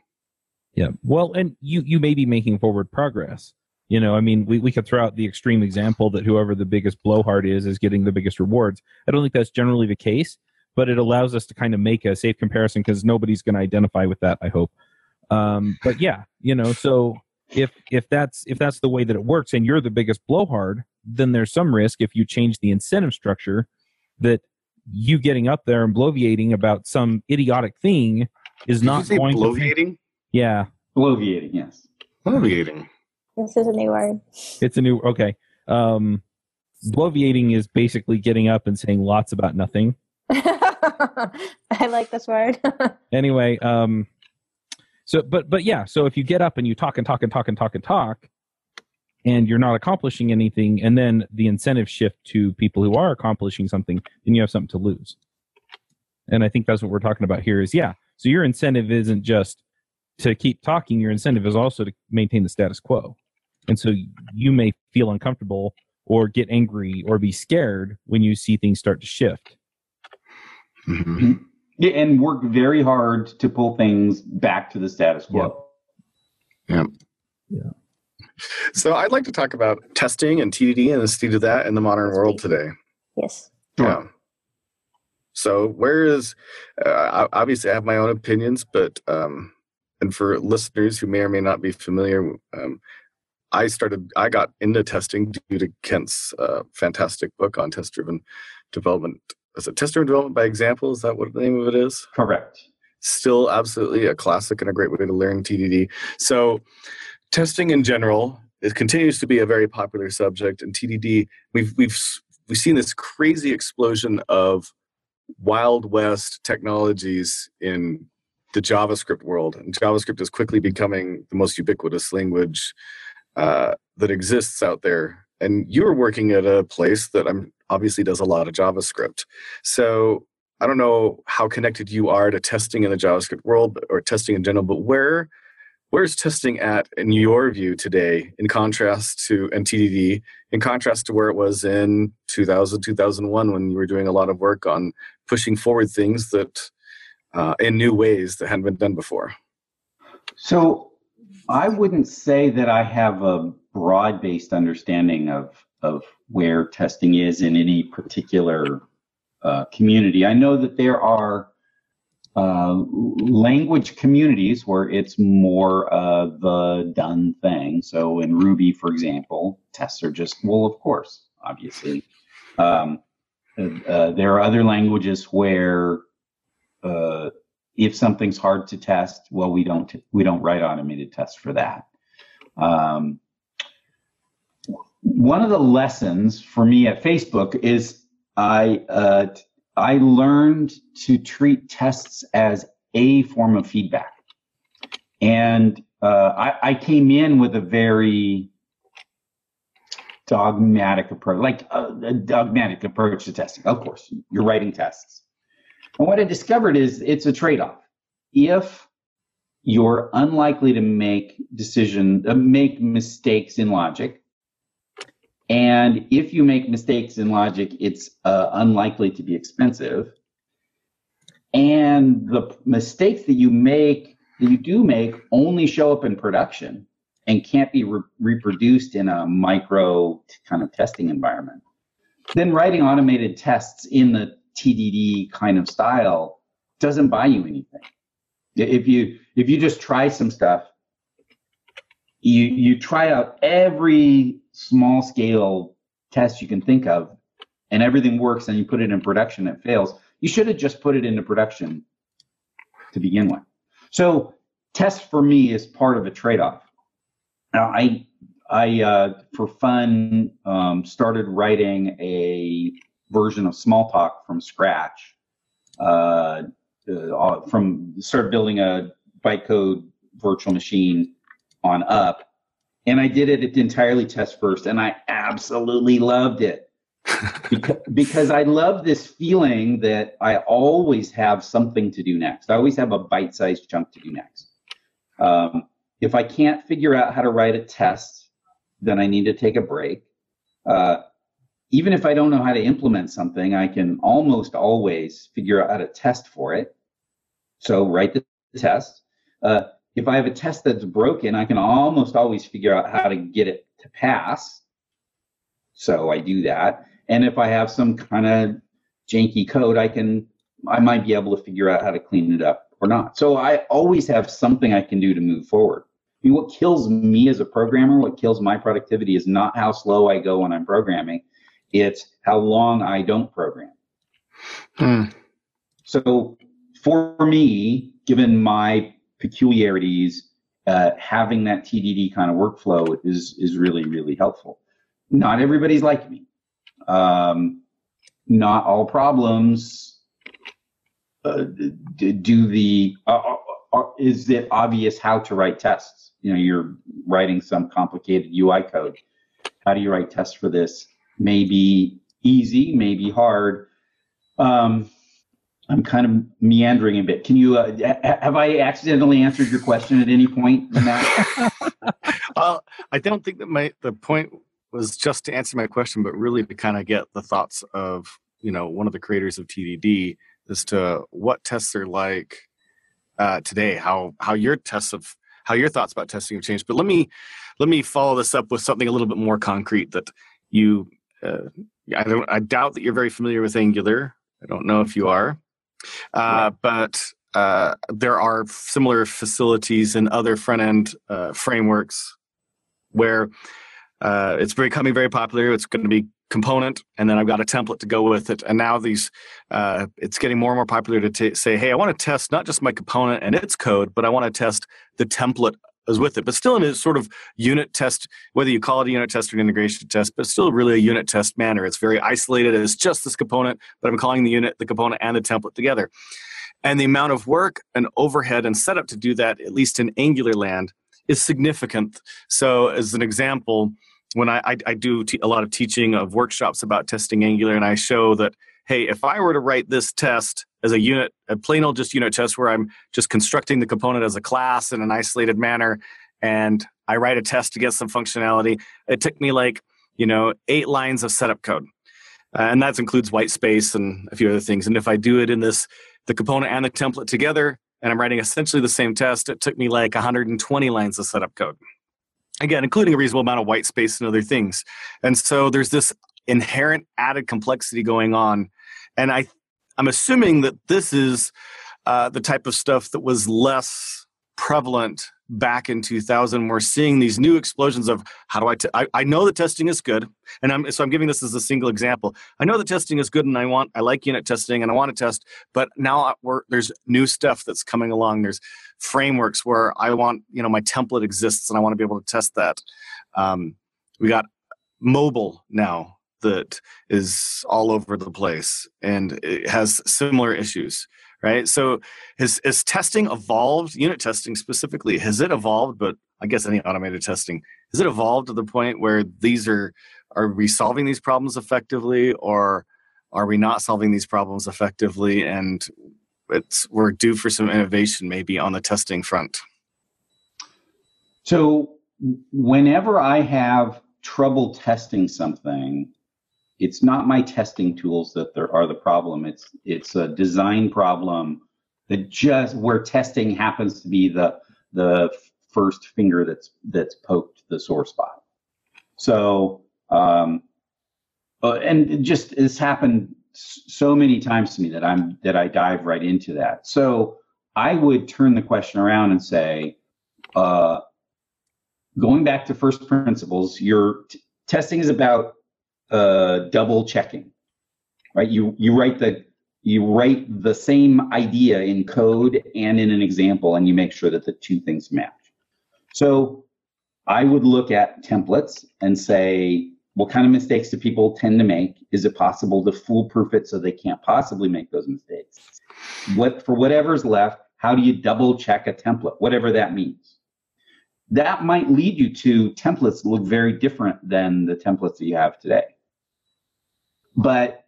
[SPEAKER 1] Yeah. Well, and you you may be making forward progress. You know, I mean, we, we could throw out the extreme example that whoever the biggest blowhard is is getting the biggest rewards. I don't think that's generally the case, but it allows us to kind of make a safe comparison because nobody's going to identify with that. I hope. Um, but yeah, you know, so if if that's if that's the way that it works, and you're the biggest blowhard, then there's some risk if you change the incentive structure that you getting up there and bloviating about some idiotic thing is
[SPEAKER 2] Did
[SPEAKER 1] not
[SPEAKER 2] you say
[SPEAKER 1] going
[SPEAKER 2] bloviating?
[SPEAKER 1] to. Yeah,
[SPEAKER 4] Bloviating, yes.
[SPEAKER 2] Bloviating.
[SPEAKER 3] This is a new word.
[SPEAKER 1] it's a new. Okay. Um, bloviating is basically getting up and saying lots about nothing.
[SPEAKER 3] I like this word.
[SPEAKER 1] Anyway, um, so but but yeah, so if you get up and you talk and talk and talk and talk and talk, and you're not accomplishing anything, and then the incentive shift to people who are accomplishing something, then you have something to lose. And I think that's what we're talking about here. Is yeah. So your incentive isn't just to keep talking. Your incentive is also to maintain the status quo. And so you may feel uncomfortable or get angry or be scared when you see things start to shift.
[SPEAKER 2] Mhm.
[SPEAKER 4] Yeah, and work very hard to pull things back to the status quo. Yeah. Yeah.
[SPEAKER 2] So I'd like to talk about testing and TDD and the state of that in the modern world today.
[SPEAKER 3] yes.
[SPEAKER 2] Yeah. So where is uh, obviously I have my own opinions, but um, and for listeners who may or may not be familiar, um, I started I got into testing due to Kent's uh, fantastic book on test-driven development. Is it test-driven development by example? Is that what the name of it is?
[SPEAKER 4] Correct.
[SPEAKER 2] Still absolutely a classic and a great way to learn TDD. So testing in general it continues to be a very popular subject and TDD we've we've we've seen this crazy explosion of wild west technologies in the JavaScript world. And JavaScript is quickly becoming the most ubiquitous language uh, that exists out there. And you're working at a place that I'm obviously does a lot of JavaScript. So I don't know how connected you are to testing in the JavaScript world or testing in general, but where where's testing at in your view today in contrast to and TDD in contrast to where it was in 2000 2001 when you were doing a lot of work on pushing forward things that uh, in new ways that hadn't been done before
[SPEAKER 4] So I wouldn't say that I have a broad based understanding of, of where testing is in any particular uh, community. I know that there are uh, language communities where it's more of the done thing. So in Ruby, for example, tests are just, well, of course, obviously. Um, uh, there are other languages where uh, if something's hard to test, well, we don't we don't write automated tests for that. Um, one of the lessons for me at Facebook is I uh, I learned to treat tests as a form of feedback, and uh, I, I came in with a very dogmatic approach, like a, a dogmatic approach to testing. Of course, you're writing tests. And what I discovered is it's a trade-off. If you're unlikely to make decision, uh, make mistakes in logic, And if you make mistakes in logic, it's uh, unlikely to be expensive. And the mistakes that you make, that you do make, only show up in production and can't be re- reproduced in a micro kind of testing environment. Then writing automated tests in the TDD kind of style doesn't buy you anything. If you if you just try some stuff, you you try out every small scale test you can think of, and everything works, and you put it in production, it fails. You should have just put it into production to begin with. So test for me is part of a trade-off. Now I I uh, for fun um, started writing a version of Smalltalk from scratch. Uh, uh, from start building a bytecode virtual machine on up, and I did it entirely test first, and I absolutely loved it because, because I love this feeling that I always have something to do next. I always have a bite-sized chunk to do next. Um, if I can't figure out how to write a test, then I need to take a break. Uh, even if I don't know how to implement something, I can almost always figure out how to test for it. So write the test. Uh, if I have a test that's broken, I can almost always figure out how to get it to pass. So I do that. And if I have some kind of janky code, I can I might be able to figure out how to clean it up or not. So I always have something I can do to move forward. I mean, what kills me as a programmer, what kills my productivity is not how slow I go when I'm programming. It's how long I don't program. Hmm. So for me, given my peculiarities, uh, having that TDD kind of workflow is is really really helpful. Not everybody's like me. Um, not all problems uh, do the uh, uh, uh, is it obvious how to write tests? You know, you're writing some complicated UI code. How do you write tests for this? Maybe easy, maybe hard. Um, I'm kind of meandering a bit. Can you uh, have I accidentally answered your question at any point?
[SPEAKER 2] well, I don't think that my the point was just to answer my question, but really to kind of get the thoughts of you know one of the creators of TDD as to what tests are like uh, today, how how your tests of how your thoughts about testing have changed. But let me let me follow this up with something a little bit more concrete that you. Uh, I don't. I doubt that you're very familiar with Angular. I don't know if you are. Uh, but uh, there are similar facilities in other front end uh, frameworks where uh, it's becoming very popular. It's going to be component, and then I've got a template to go with it. And now these, uh, it's getting more and more popular to t- say, hey, I want to test not just my component and its code, but I want to test the template as with it, but still in a sort of unit test, whether you call it a unit test or an integration test, but still really a unit test manner. It's very isolated. It's just this component, but I'm calling the unit, the component, and the template together. And the amount of work and overhead and setup to do that, at least in Angular land, is significant. So, as an example, when I, I, I do t- a lot of teaching of workshops about testing Angular, and I show that hey, if I were to write this test as a unit, a plain old just unit test where I'm just constructing the component as a class in an isolated manner, and I write a test to get some functionality, it took me like, you know, eight lines of setup code. Uh, and that includes white space and a few other things. And if I do it in this, the component and the template together, and I'm writing essentially the same test, it took me like 120 lines of setup code. Again, including a reasonable amount of white space and other things. And so there's this inherent added complexity going on and I I'm assuming that this is uh, the type of stuff that was less prevalent back in 2000 we're seeing these new explosions of how do I, t- I, I know that testing is good and I'm, so i'm giving this as a single example. I know that testing is good and i want i like unit testing and i want to test but now there's new stuff that's coming along. There's frameworks where i want you know my template exists and i want to be able to test that. Um, we got mobile now that is all over the place and it has similar issues right? So has, has testing evolved unit testing specifically has it evolved? But i guess any automated testing has it evolved to the point where these are are we solving these problems effectively or are we not solving these problems effectively? And it's we're due for some innovation maybe on the testing front.
[SPEAKER 4] So whenever i have trouble testing something, it's not my testing tools that there are the problem. It's it's a design problem that just where testing happens to be the the first finger that's that's poked the sore spot. So um, uh, and it just it's happened so many times to me that I'm that I dive right into that. So I would turn the question around and say, uh, going back to first principles, your t- testing is about uh, double checking, right? You you write the you write the same idea in code and in an example, and you make sure that the two things match. So I would look at templates and say, what kind of mistakes do people tend to make? Is it possible to foolproof it so they can't possibly make those mistakes? What for whatever's left, how do you double check a template, whatever that means? That might lead you to templates look very different than the templates that you have today. But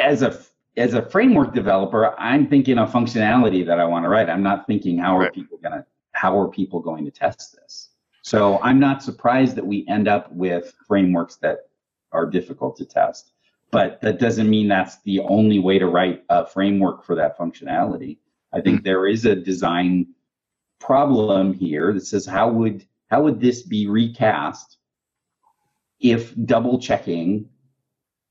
[SPEAKER 4] as a as a framework developer, I'm thinking of functionality that I want to write. I'm not thinking how are people gonna how are people going to test this? So I'm not surprised that we end up with frameworks that are difficult to test. But that doesn't mean that's the only way to write a framework for that functionality. I think hmm. there is a design problem here that says how would how would this be recast if double checking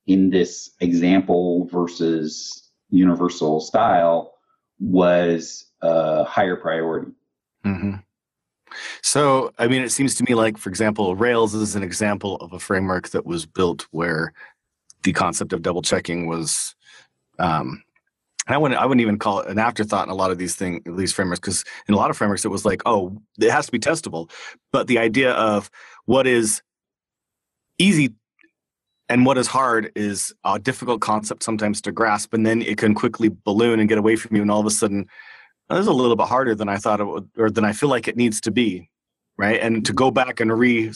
[SPEAKER 4] in this example versus universal style was a higher priority.
[SPEAKER 2] Mm-hmm. So, I mean, it seems to me like, for example, Rails is an example of a framework that was built where the concept of double checking was. Um, I wouldn't. I wouldn't even call it an afterthought in a lot of these things, these frameworks, because in a lot of frameworks it was like, oh, it has to be testable. But the idea of what is easy and what is hard is a difficult concept sometimes to grasp, and then it can quickly balloon and get away from you, and all of a sudden this is a little bit harder than I thought it would, or than I feel like it needs to be, right? And to go back and re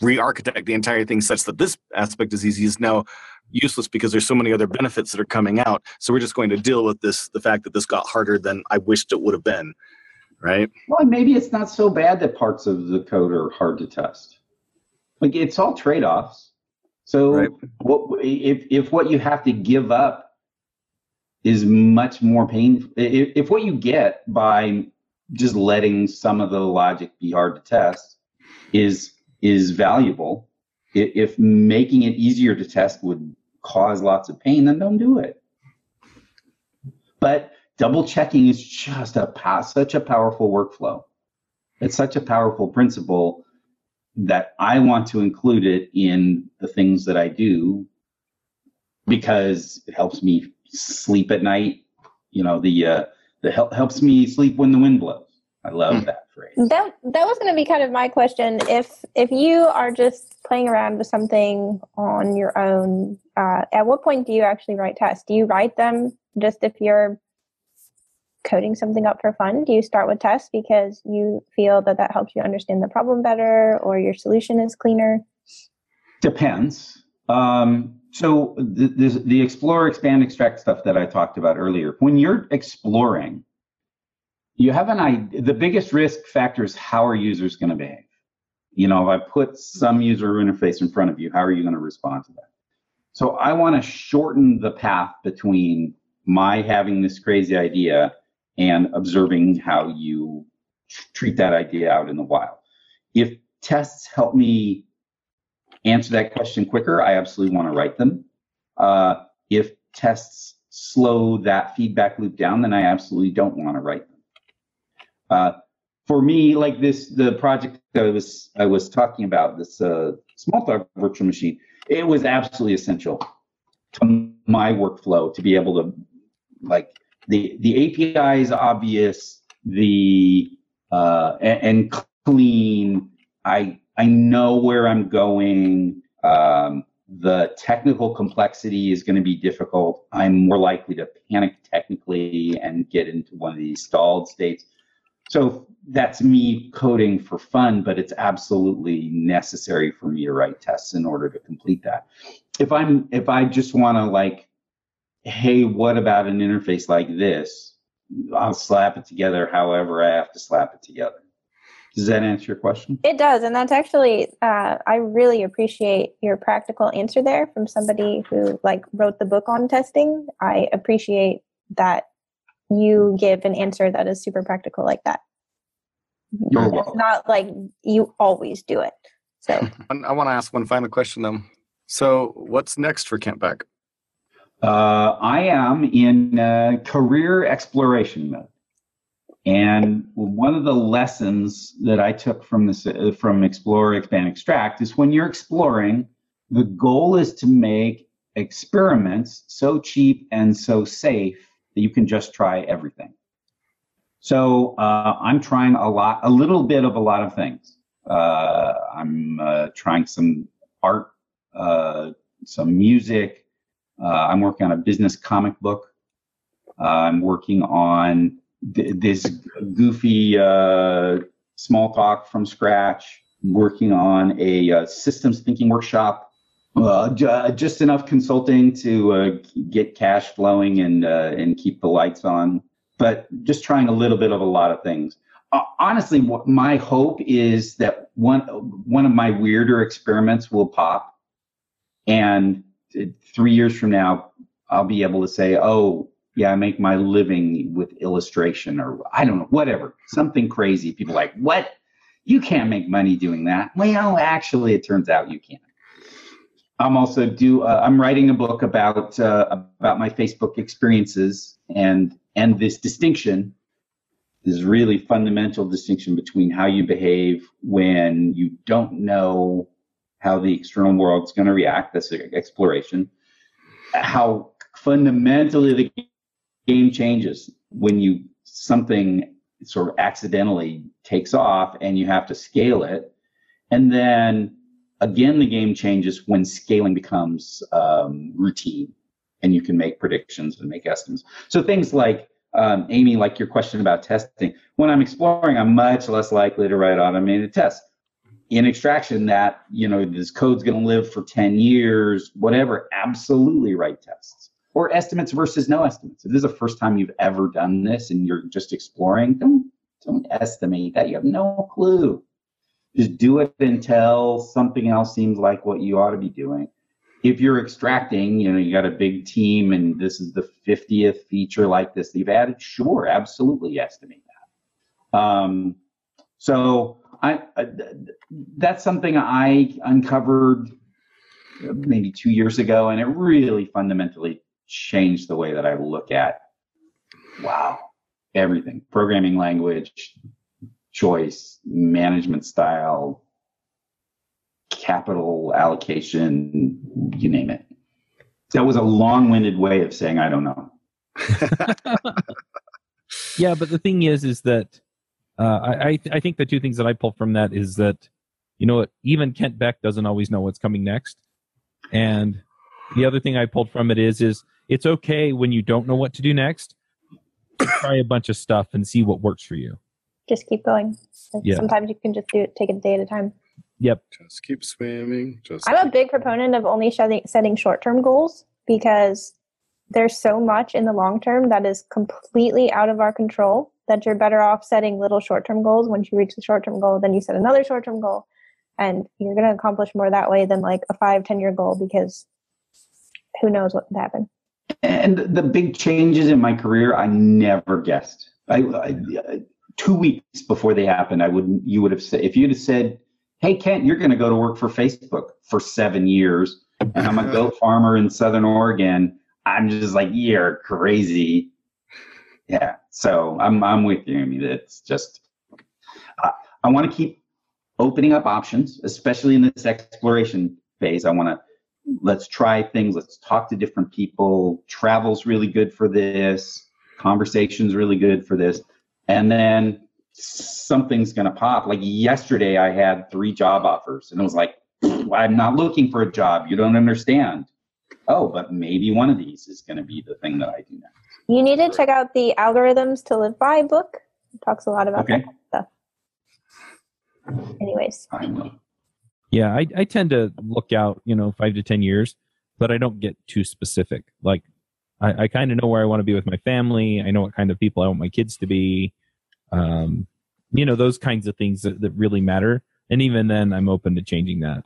[SPEAKER 2] re-architect the entire thing such that this aspect is easy is now useless because there's so many other benefits that are coming out. So we're just going to deal with this, the fact that this got harder than I wished it would have been, right?
[SPEAKER 4] Well, maybe it's not so bad that parts of the code are hard to test. Like it's all trade-offs. So right. what, if if what you have to give up is much more painful. If, if what you get by just letting some of the logic be hard to test is is valuable, if making it easier to test would cause lots of pain, then don't do it. But double checking is just a such a powerful workflow. It's such a powerful principle that I want to include it in the things that I do because it helps me sleep at night. You know, the uh, the help helps me sleep when the wind blows. I love mm. that phrase.
[SPEAKER 3] That that was going to be kind of my question. If if you are just playing around with something on your own, uh, at what point do you actually write tests? Do you write them just if you're coding something up for fun? Do you start with tests because you feel that that helps you understand the problem better, or your solution is cleaner?
[SPEAKER 4] Depends. Um, so the, the, the explore, expand, extract stuff that I talked about earlier. When you're exploring, you have an idea. The biggest risk factor is how are users going to behave. You know, if I put some user interface in front of you, how are you going to respond to that? So I want to shorten the path between my having this crazy idea and observing how you treat that idea out in the wild. If tests help me answer that question quicker, I absolutely want to write them. Uh, if tests slow that feedback loop down, then I absolutely don't want to write them. Uh, for me, like this, the project I was I was talking about, this uh, Smalltalk virtual machine, it was absolutely essential to my workflow to be able to like the the API is obvious, the uh, and, and clean. I I know where I'm going. Um, the technical complexity is going to be difficult. I'm more likely to panic technically and get into one of these stalled states. So that's me coding for fun, but it's absolutely necessary for me to write tests in order to complete that. If I'm if I just want to like, hey, what about an interface like this? I'll slap it together however I have to slap it together. Does that answer your question?
[SPEAKER 3] It does, and that's actually uh, I really appreciate your practical answer there from somebody who like wrote the book on testing. I appreciate that you give an answer that is super practical like that.
[SPEAKER 4] You're
[SPEAKER 3] It's
[SPEAKER 4] welcome.
[SPEAKER 3] not like you always do it. So
[SPEAKER 2] I want to ask one final question though. So, what's next for Kent Beck?
[SPEAKER 4] Uh, I am in uh, career exploration mode. And one of the lessons that I took from this uh, from Explore, Expand, Extract is when you're exploring, the goal is to make experiments so cheap and so safe that you can just try everything. So uh, I'm trying a lot, a little bit of a lot of things. Uh, I'm uh, trying some art, uh, some music. Uh, I'm working on a business comic book. Uh, I'm working on th- this goofy uh, Smalltalk from scratch. Working on a systems thinking workshop. Uh, ju- just enough consulting to uh, get cash flowing and uh, and keep the lights on. But just trying a little bit of a lot of things. Honestly, what my hope is that one one of my weirder experiments will pop, and three years from now, I'll be able to say, oh, yeah, I make my living with illustration or I don't know, whatever, something crazy. People like, what? You can't make money doing that. Well, actually, it turns out you can. I'm also do. Uh, I'm writing a book about uh, about my Facebook experiences and and this distinction, this really fundamental distinction between how you behave when you don't know how the external world's going to react. That's exploration. How fundamentally the game changes when you something sort of accidentally takes off and you have to scale it, and then again the game changes when scaling becomes um, routine and you can make predictions and make estimates. So things like um, Aimee, like your question about testing, when I'm exploring, I'm much less likely to write automated tests in extraction that you know this code's going to live for 10 years whatever absolutely write tests. Or estimates versus no estimates. If this is the first time you've ever done this and you're just exploring don't don't estimate that. You have no clue. Just do it until something else seems like what you ought to be doing. If you're extracting you know you got a big team and this is the 50th feature like this that you've added sure absolutely estimate that. Um, so I, I that's something I uncovered maybe two years ago, and it really fundamentally changed the way that I look at wow everything programming language, choice, management style, capital allocation, you name it. That was a long-winded way of saying I don't know.
[SPEAKER 1] yeah, but the thing is, is that uh, I I, I think the two things that I pull from that is that you know even Kent Beck doesn't always know what's coming next, and the other thing I pulled from it is is it's okay when you don't know what to do next. Try a bunch of stuff and see what works for you.
[SPEAKER 3] just keep going. Like,
[SPEAKER 1] Yeah.
[SPEAKER 3] Sometimes you can just do it, take it a day at a time.
[SPEAKER 1] Yep.
[SPEAKER 2] Just keep swimming. Just
[SPEAKER 3] I'm a big proponent of only setting, setting short term goals because there's so much in the long term that is completely out of our control that you're better off setting little short term goals. Once you reach the short term goal, then you set another short term goal. And you're going to accomplish more that way than like a five, 10 year goal because who knows what could happen.
[SPEAKER 4] And the big changes in my career, I never guessed. I, I two weeks before they happened, I would you would have said if you'd have said, "Hey Kent, you're going to go to work for Facebook for seven years, and I'm a goat farmer in Southern Oregon," I'm just like, "You're crazy." Yeah, so I'm I'm with you. I mean, it's just I, I want to keep opening up options, especially in this exploration phase. I want to let's try things. Let's talk to different people. Travel's really good for this. Conversation's really good for this. And then something's going to pop. Like yesterday i had three job offers and it was like i'm not looking for a job. You don't understand. Oh but maybe one of these is going to be the thing that i do next
[SPEAKER 3] You need to check out the Algorithms to Live By book. It talks a lot about
[SPEAKER 4] Okay.
[SPEAKER 3] that stuff. Anyways,
[SPEAKER 4] i will
[SPEAKER 1] Yeah, I, I tend to look out, you know, five to ten years, but I don't get too specific. Like, I, I kind of know where I want to be with my family. I know what kind of people I want my kids to be. Um, you know those kinds of things that, that really matter and even then i'm open to changing that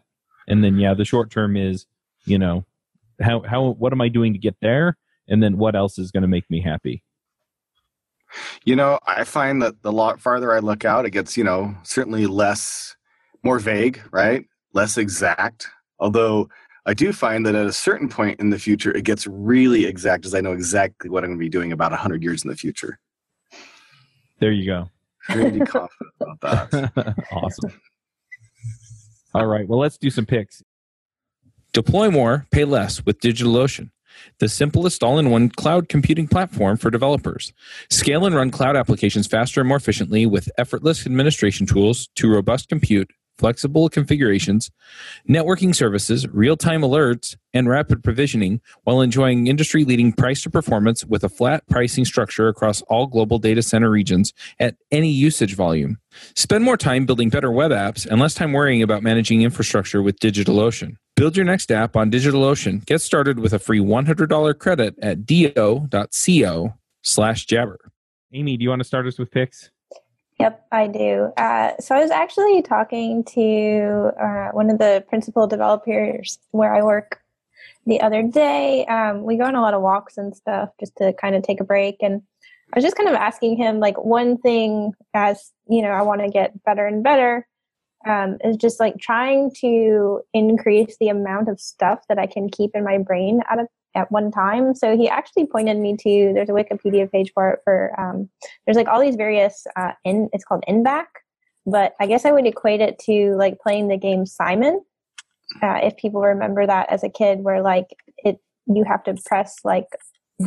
[SPEAKER 1] and then yeah the short term is you know how how what am i doing to get there and then what else is going to make me happy
[SPEAKER 2] You know, I find that the lot farther I look out, it gets, you know, certainly less, more vague, right? Less exact. Although I do find that at a certain point in the future, it gets really exact as I know exactly what I'm going to be doing about 100 years in the future.
[SPEAKER 1] there you go
[SPEAKER 2] Pretty confident about that.
[SPEAKER 1] awesome all right well let's do some picks
[SPEAKER 5] Deploy more, pay less with DigitalOcean, the simplest all in one cloud computing platform for developers. Scale and run cloud applications faster and more efficiently with effortless administration tools to robust compute, flexible configurations, networking services, real time alerts, and rapid provisioning while enjoying industry leading price to performance with a flat pricing structure across all global data center regions at any usage volume. Spend more time building better web apps and less time worrying about managing infrastructure with DigitalOcean. Build your next app on DigitalOcean. Get started with a free $100 credit at do.co slash jabber.
[SPEAKER 1] Aimee do you want to start us with picks
[SPEAKER 3] Yep, I do. Uh, so I was actually talking to uh, one of the principal developers where I work the other day. Um, we go on a lot of walks and stuff just to kind of take a break. And I was just kind of asking him, like, one thing as, you know, I want to get better and better um, is just like trying to increase the amount of stuff that I can keep in my brain at a at one time. So he actually pointed me to there's a Wikipedia page for it for um, there's like all these various uh, in it's called n-back, but I guess I would equate it to like playing the game Simon. Uh, if people remember that as a kid, where like it you have to press like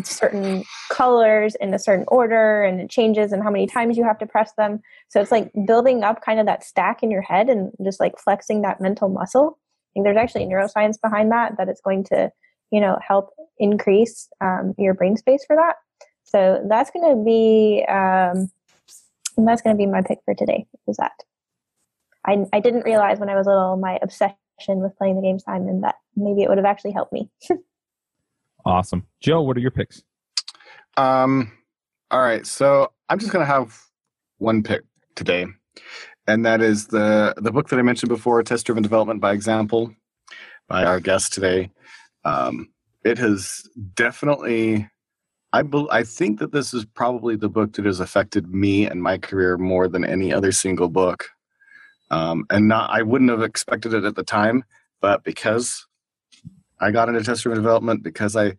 [SPEAKER 3] certain colors in a certain order and it changes and how many times you have to press them. So it's like building up kind of that stack in your head and just like flexing that mental muscle. I think there's actually neuroscience behind that that it's going to you know help increase um, your brain space for that so that's going to be um, that's going to be my pick for today is that I, I didn't realize when i was little my obsession with playing the game simon that maybe it would have actually helped me
[SPEAKER 1] awesome joe what are your picks
[SPEAKER 2] Um, all right, so I'm just gonna have one pick today, and that is the the book that I mentioned before, Test Driven Development by Example, by our guest today. Um, it has definitely, I bel I think that this is probably the book that has affected me and my career more than any other single book. Um, and not, I wouldn't have expected it at the time, but because I got into test driven development, because I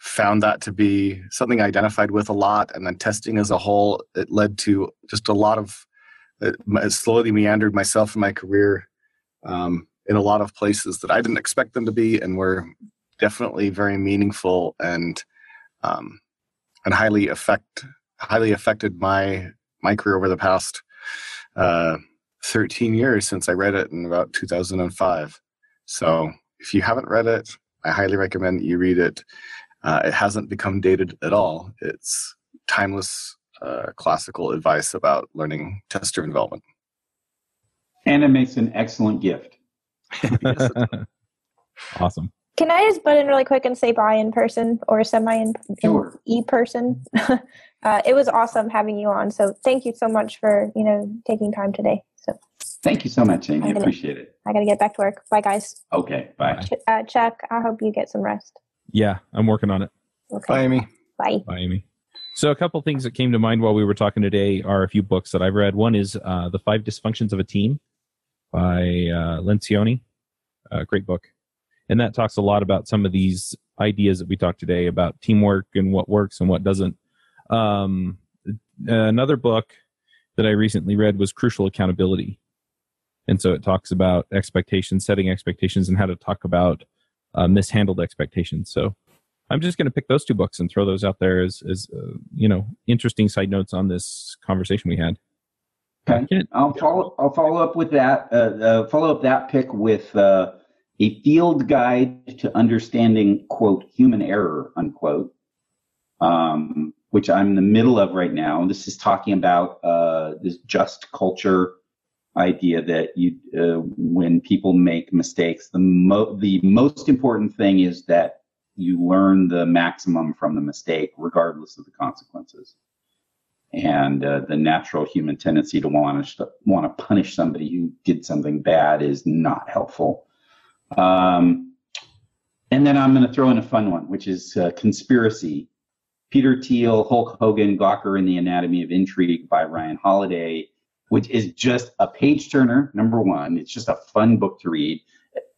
[SPEAKER 2] found that to be something I identified with a lot. And then testing as a whole, it led to just a lot of, it, slowly meandered myself in my career um, in a lot of places that I didn't expect them to be and were definitely very meaningful and um, and highly affect highly affected my my career over the past uh, 13 years since I read it in about 2005. So if you haven't read it, I highly recommend that you read it. Uh, it hasn't become dated at all. It's timeless uh, classical advice about learning test driven development.
[SPEAKER 4] And it makes an excellent gift.
[SPEAKER 2] Yes,
[SPEAKER 1] awesome
[SPEAKER 3] can i just butt in really quick and say bye in person or semi in,
[SPEAKER 4] Sure.
[SPEAKER 3] e person uh, it was awesome having you on so thank you so much for you know taking time today so
[SPEAKER 4] Thank you so much, Aimee.
[SPEAKER 3] I'm
[SPEAKER 4] Appreciate it.
[SPEAKER 3] i gotta get back to work bye guys
[SPEAKER 4] Okay, bye.
[SPEAKER 3] Ch- uh, chuck i hope you get some rest
[SPEAKER 1] yeah i'm working on it
[SPEAKER 3] okay
[SPEAKER 2] Bye, Aimee.
[SPEAKER 3] bye
[SPEAKER 1] Bye, Aimee. So, a couple things that came to mind while we were talking today are a few books that I've read. One is uh, The Five Dysfunctions of a Team by uh, Lencioni. A great book. And that talks a lot about some of these ideas that we talked today about teamwork and what works and what doesn't. Um, another book that I recently read was Crucial Accountability. And so it talks about expectations, setting expectations, and how to talk about uh, mishandled expectations. So, I'm just going to pick those two books and throw those out there as, as uh, you know, interesting side notes on this conversation we had.
[SPEAKER 4] Okay. I'll follow. I'll follow up with that. Uh, uh, follow up that pick with uh, a field guide to understanding quote human error unquote, um, which I'm in the middle of right now. This is talking about uh, this just culture idea that you uh, when people make mistakes, the mo- the most important thing is that you learn the maximum from the mistake, regardless of the consequences. and uh, the natural human tendency to want to want to punish somebody who did something bad is not helpful. Um, and then I'm going to throw in a fun one, which is uh, conspiracy. Peter Thiel, Hulk Hogan, Gawker and the Anatomy of Intrigue by Ryan Holiday, which is just a page turner. Number one, it's just a fun book to read,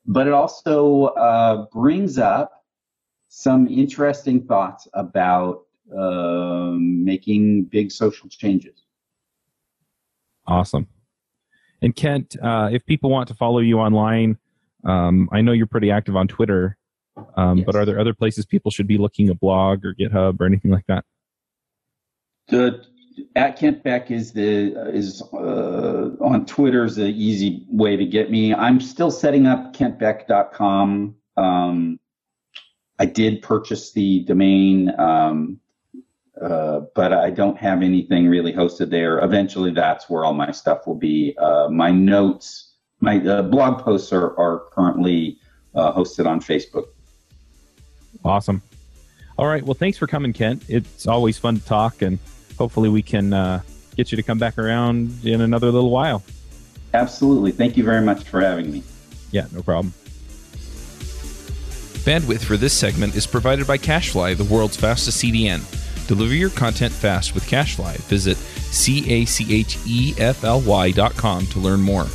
[SPEAKER 4] but it also uh, brings up some interesting thoughts about uh, making big social changes.
[SPEAKER 1] Awesome. And Kent, uh, if people want to follow you online, um, I know you're pretty active on Twitter, um, yes. but are there other places people should be looking a blog or GitHub or anything like that?
[SPEAKER 4] The at Kent Beck is the is uh, on Twitter is the easy way to get me. I'm still setting up kentbeck.com. Um, I did purchase the domain, um, uh, but I don't have anything really hosted there. Eventually, that's where all my stuff will be. Uh, my notes, my uh, blog posts are, are currently uh, hosted on Facebook.
[SPEAKER 1] Awesome. All right. Well, thanks for coming, Kent. It's always fun to talk, and hopefully, we can uh, get you to come back around in another little while.
[SPEAKER 4] Absolutely. Thank you very much for having me.
[SPEAKER 1] Yeah, no problem.
[SPEAKER 5] Bandwidth for this segment is provided by CacheFly, the world's fastest CDN. Deliver your content fast with CacheFly. Visit C A C H E F L Y dot com to learn more.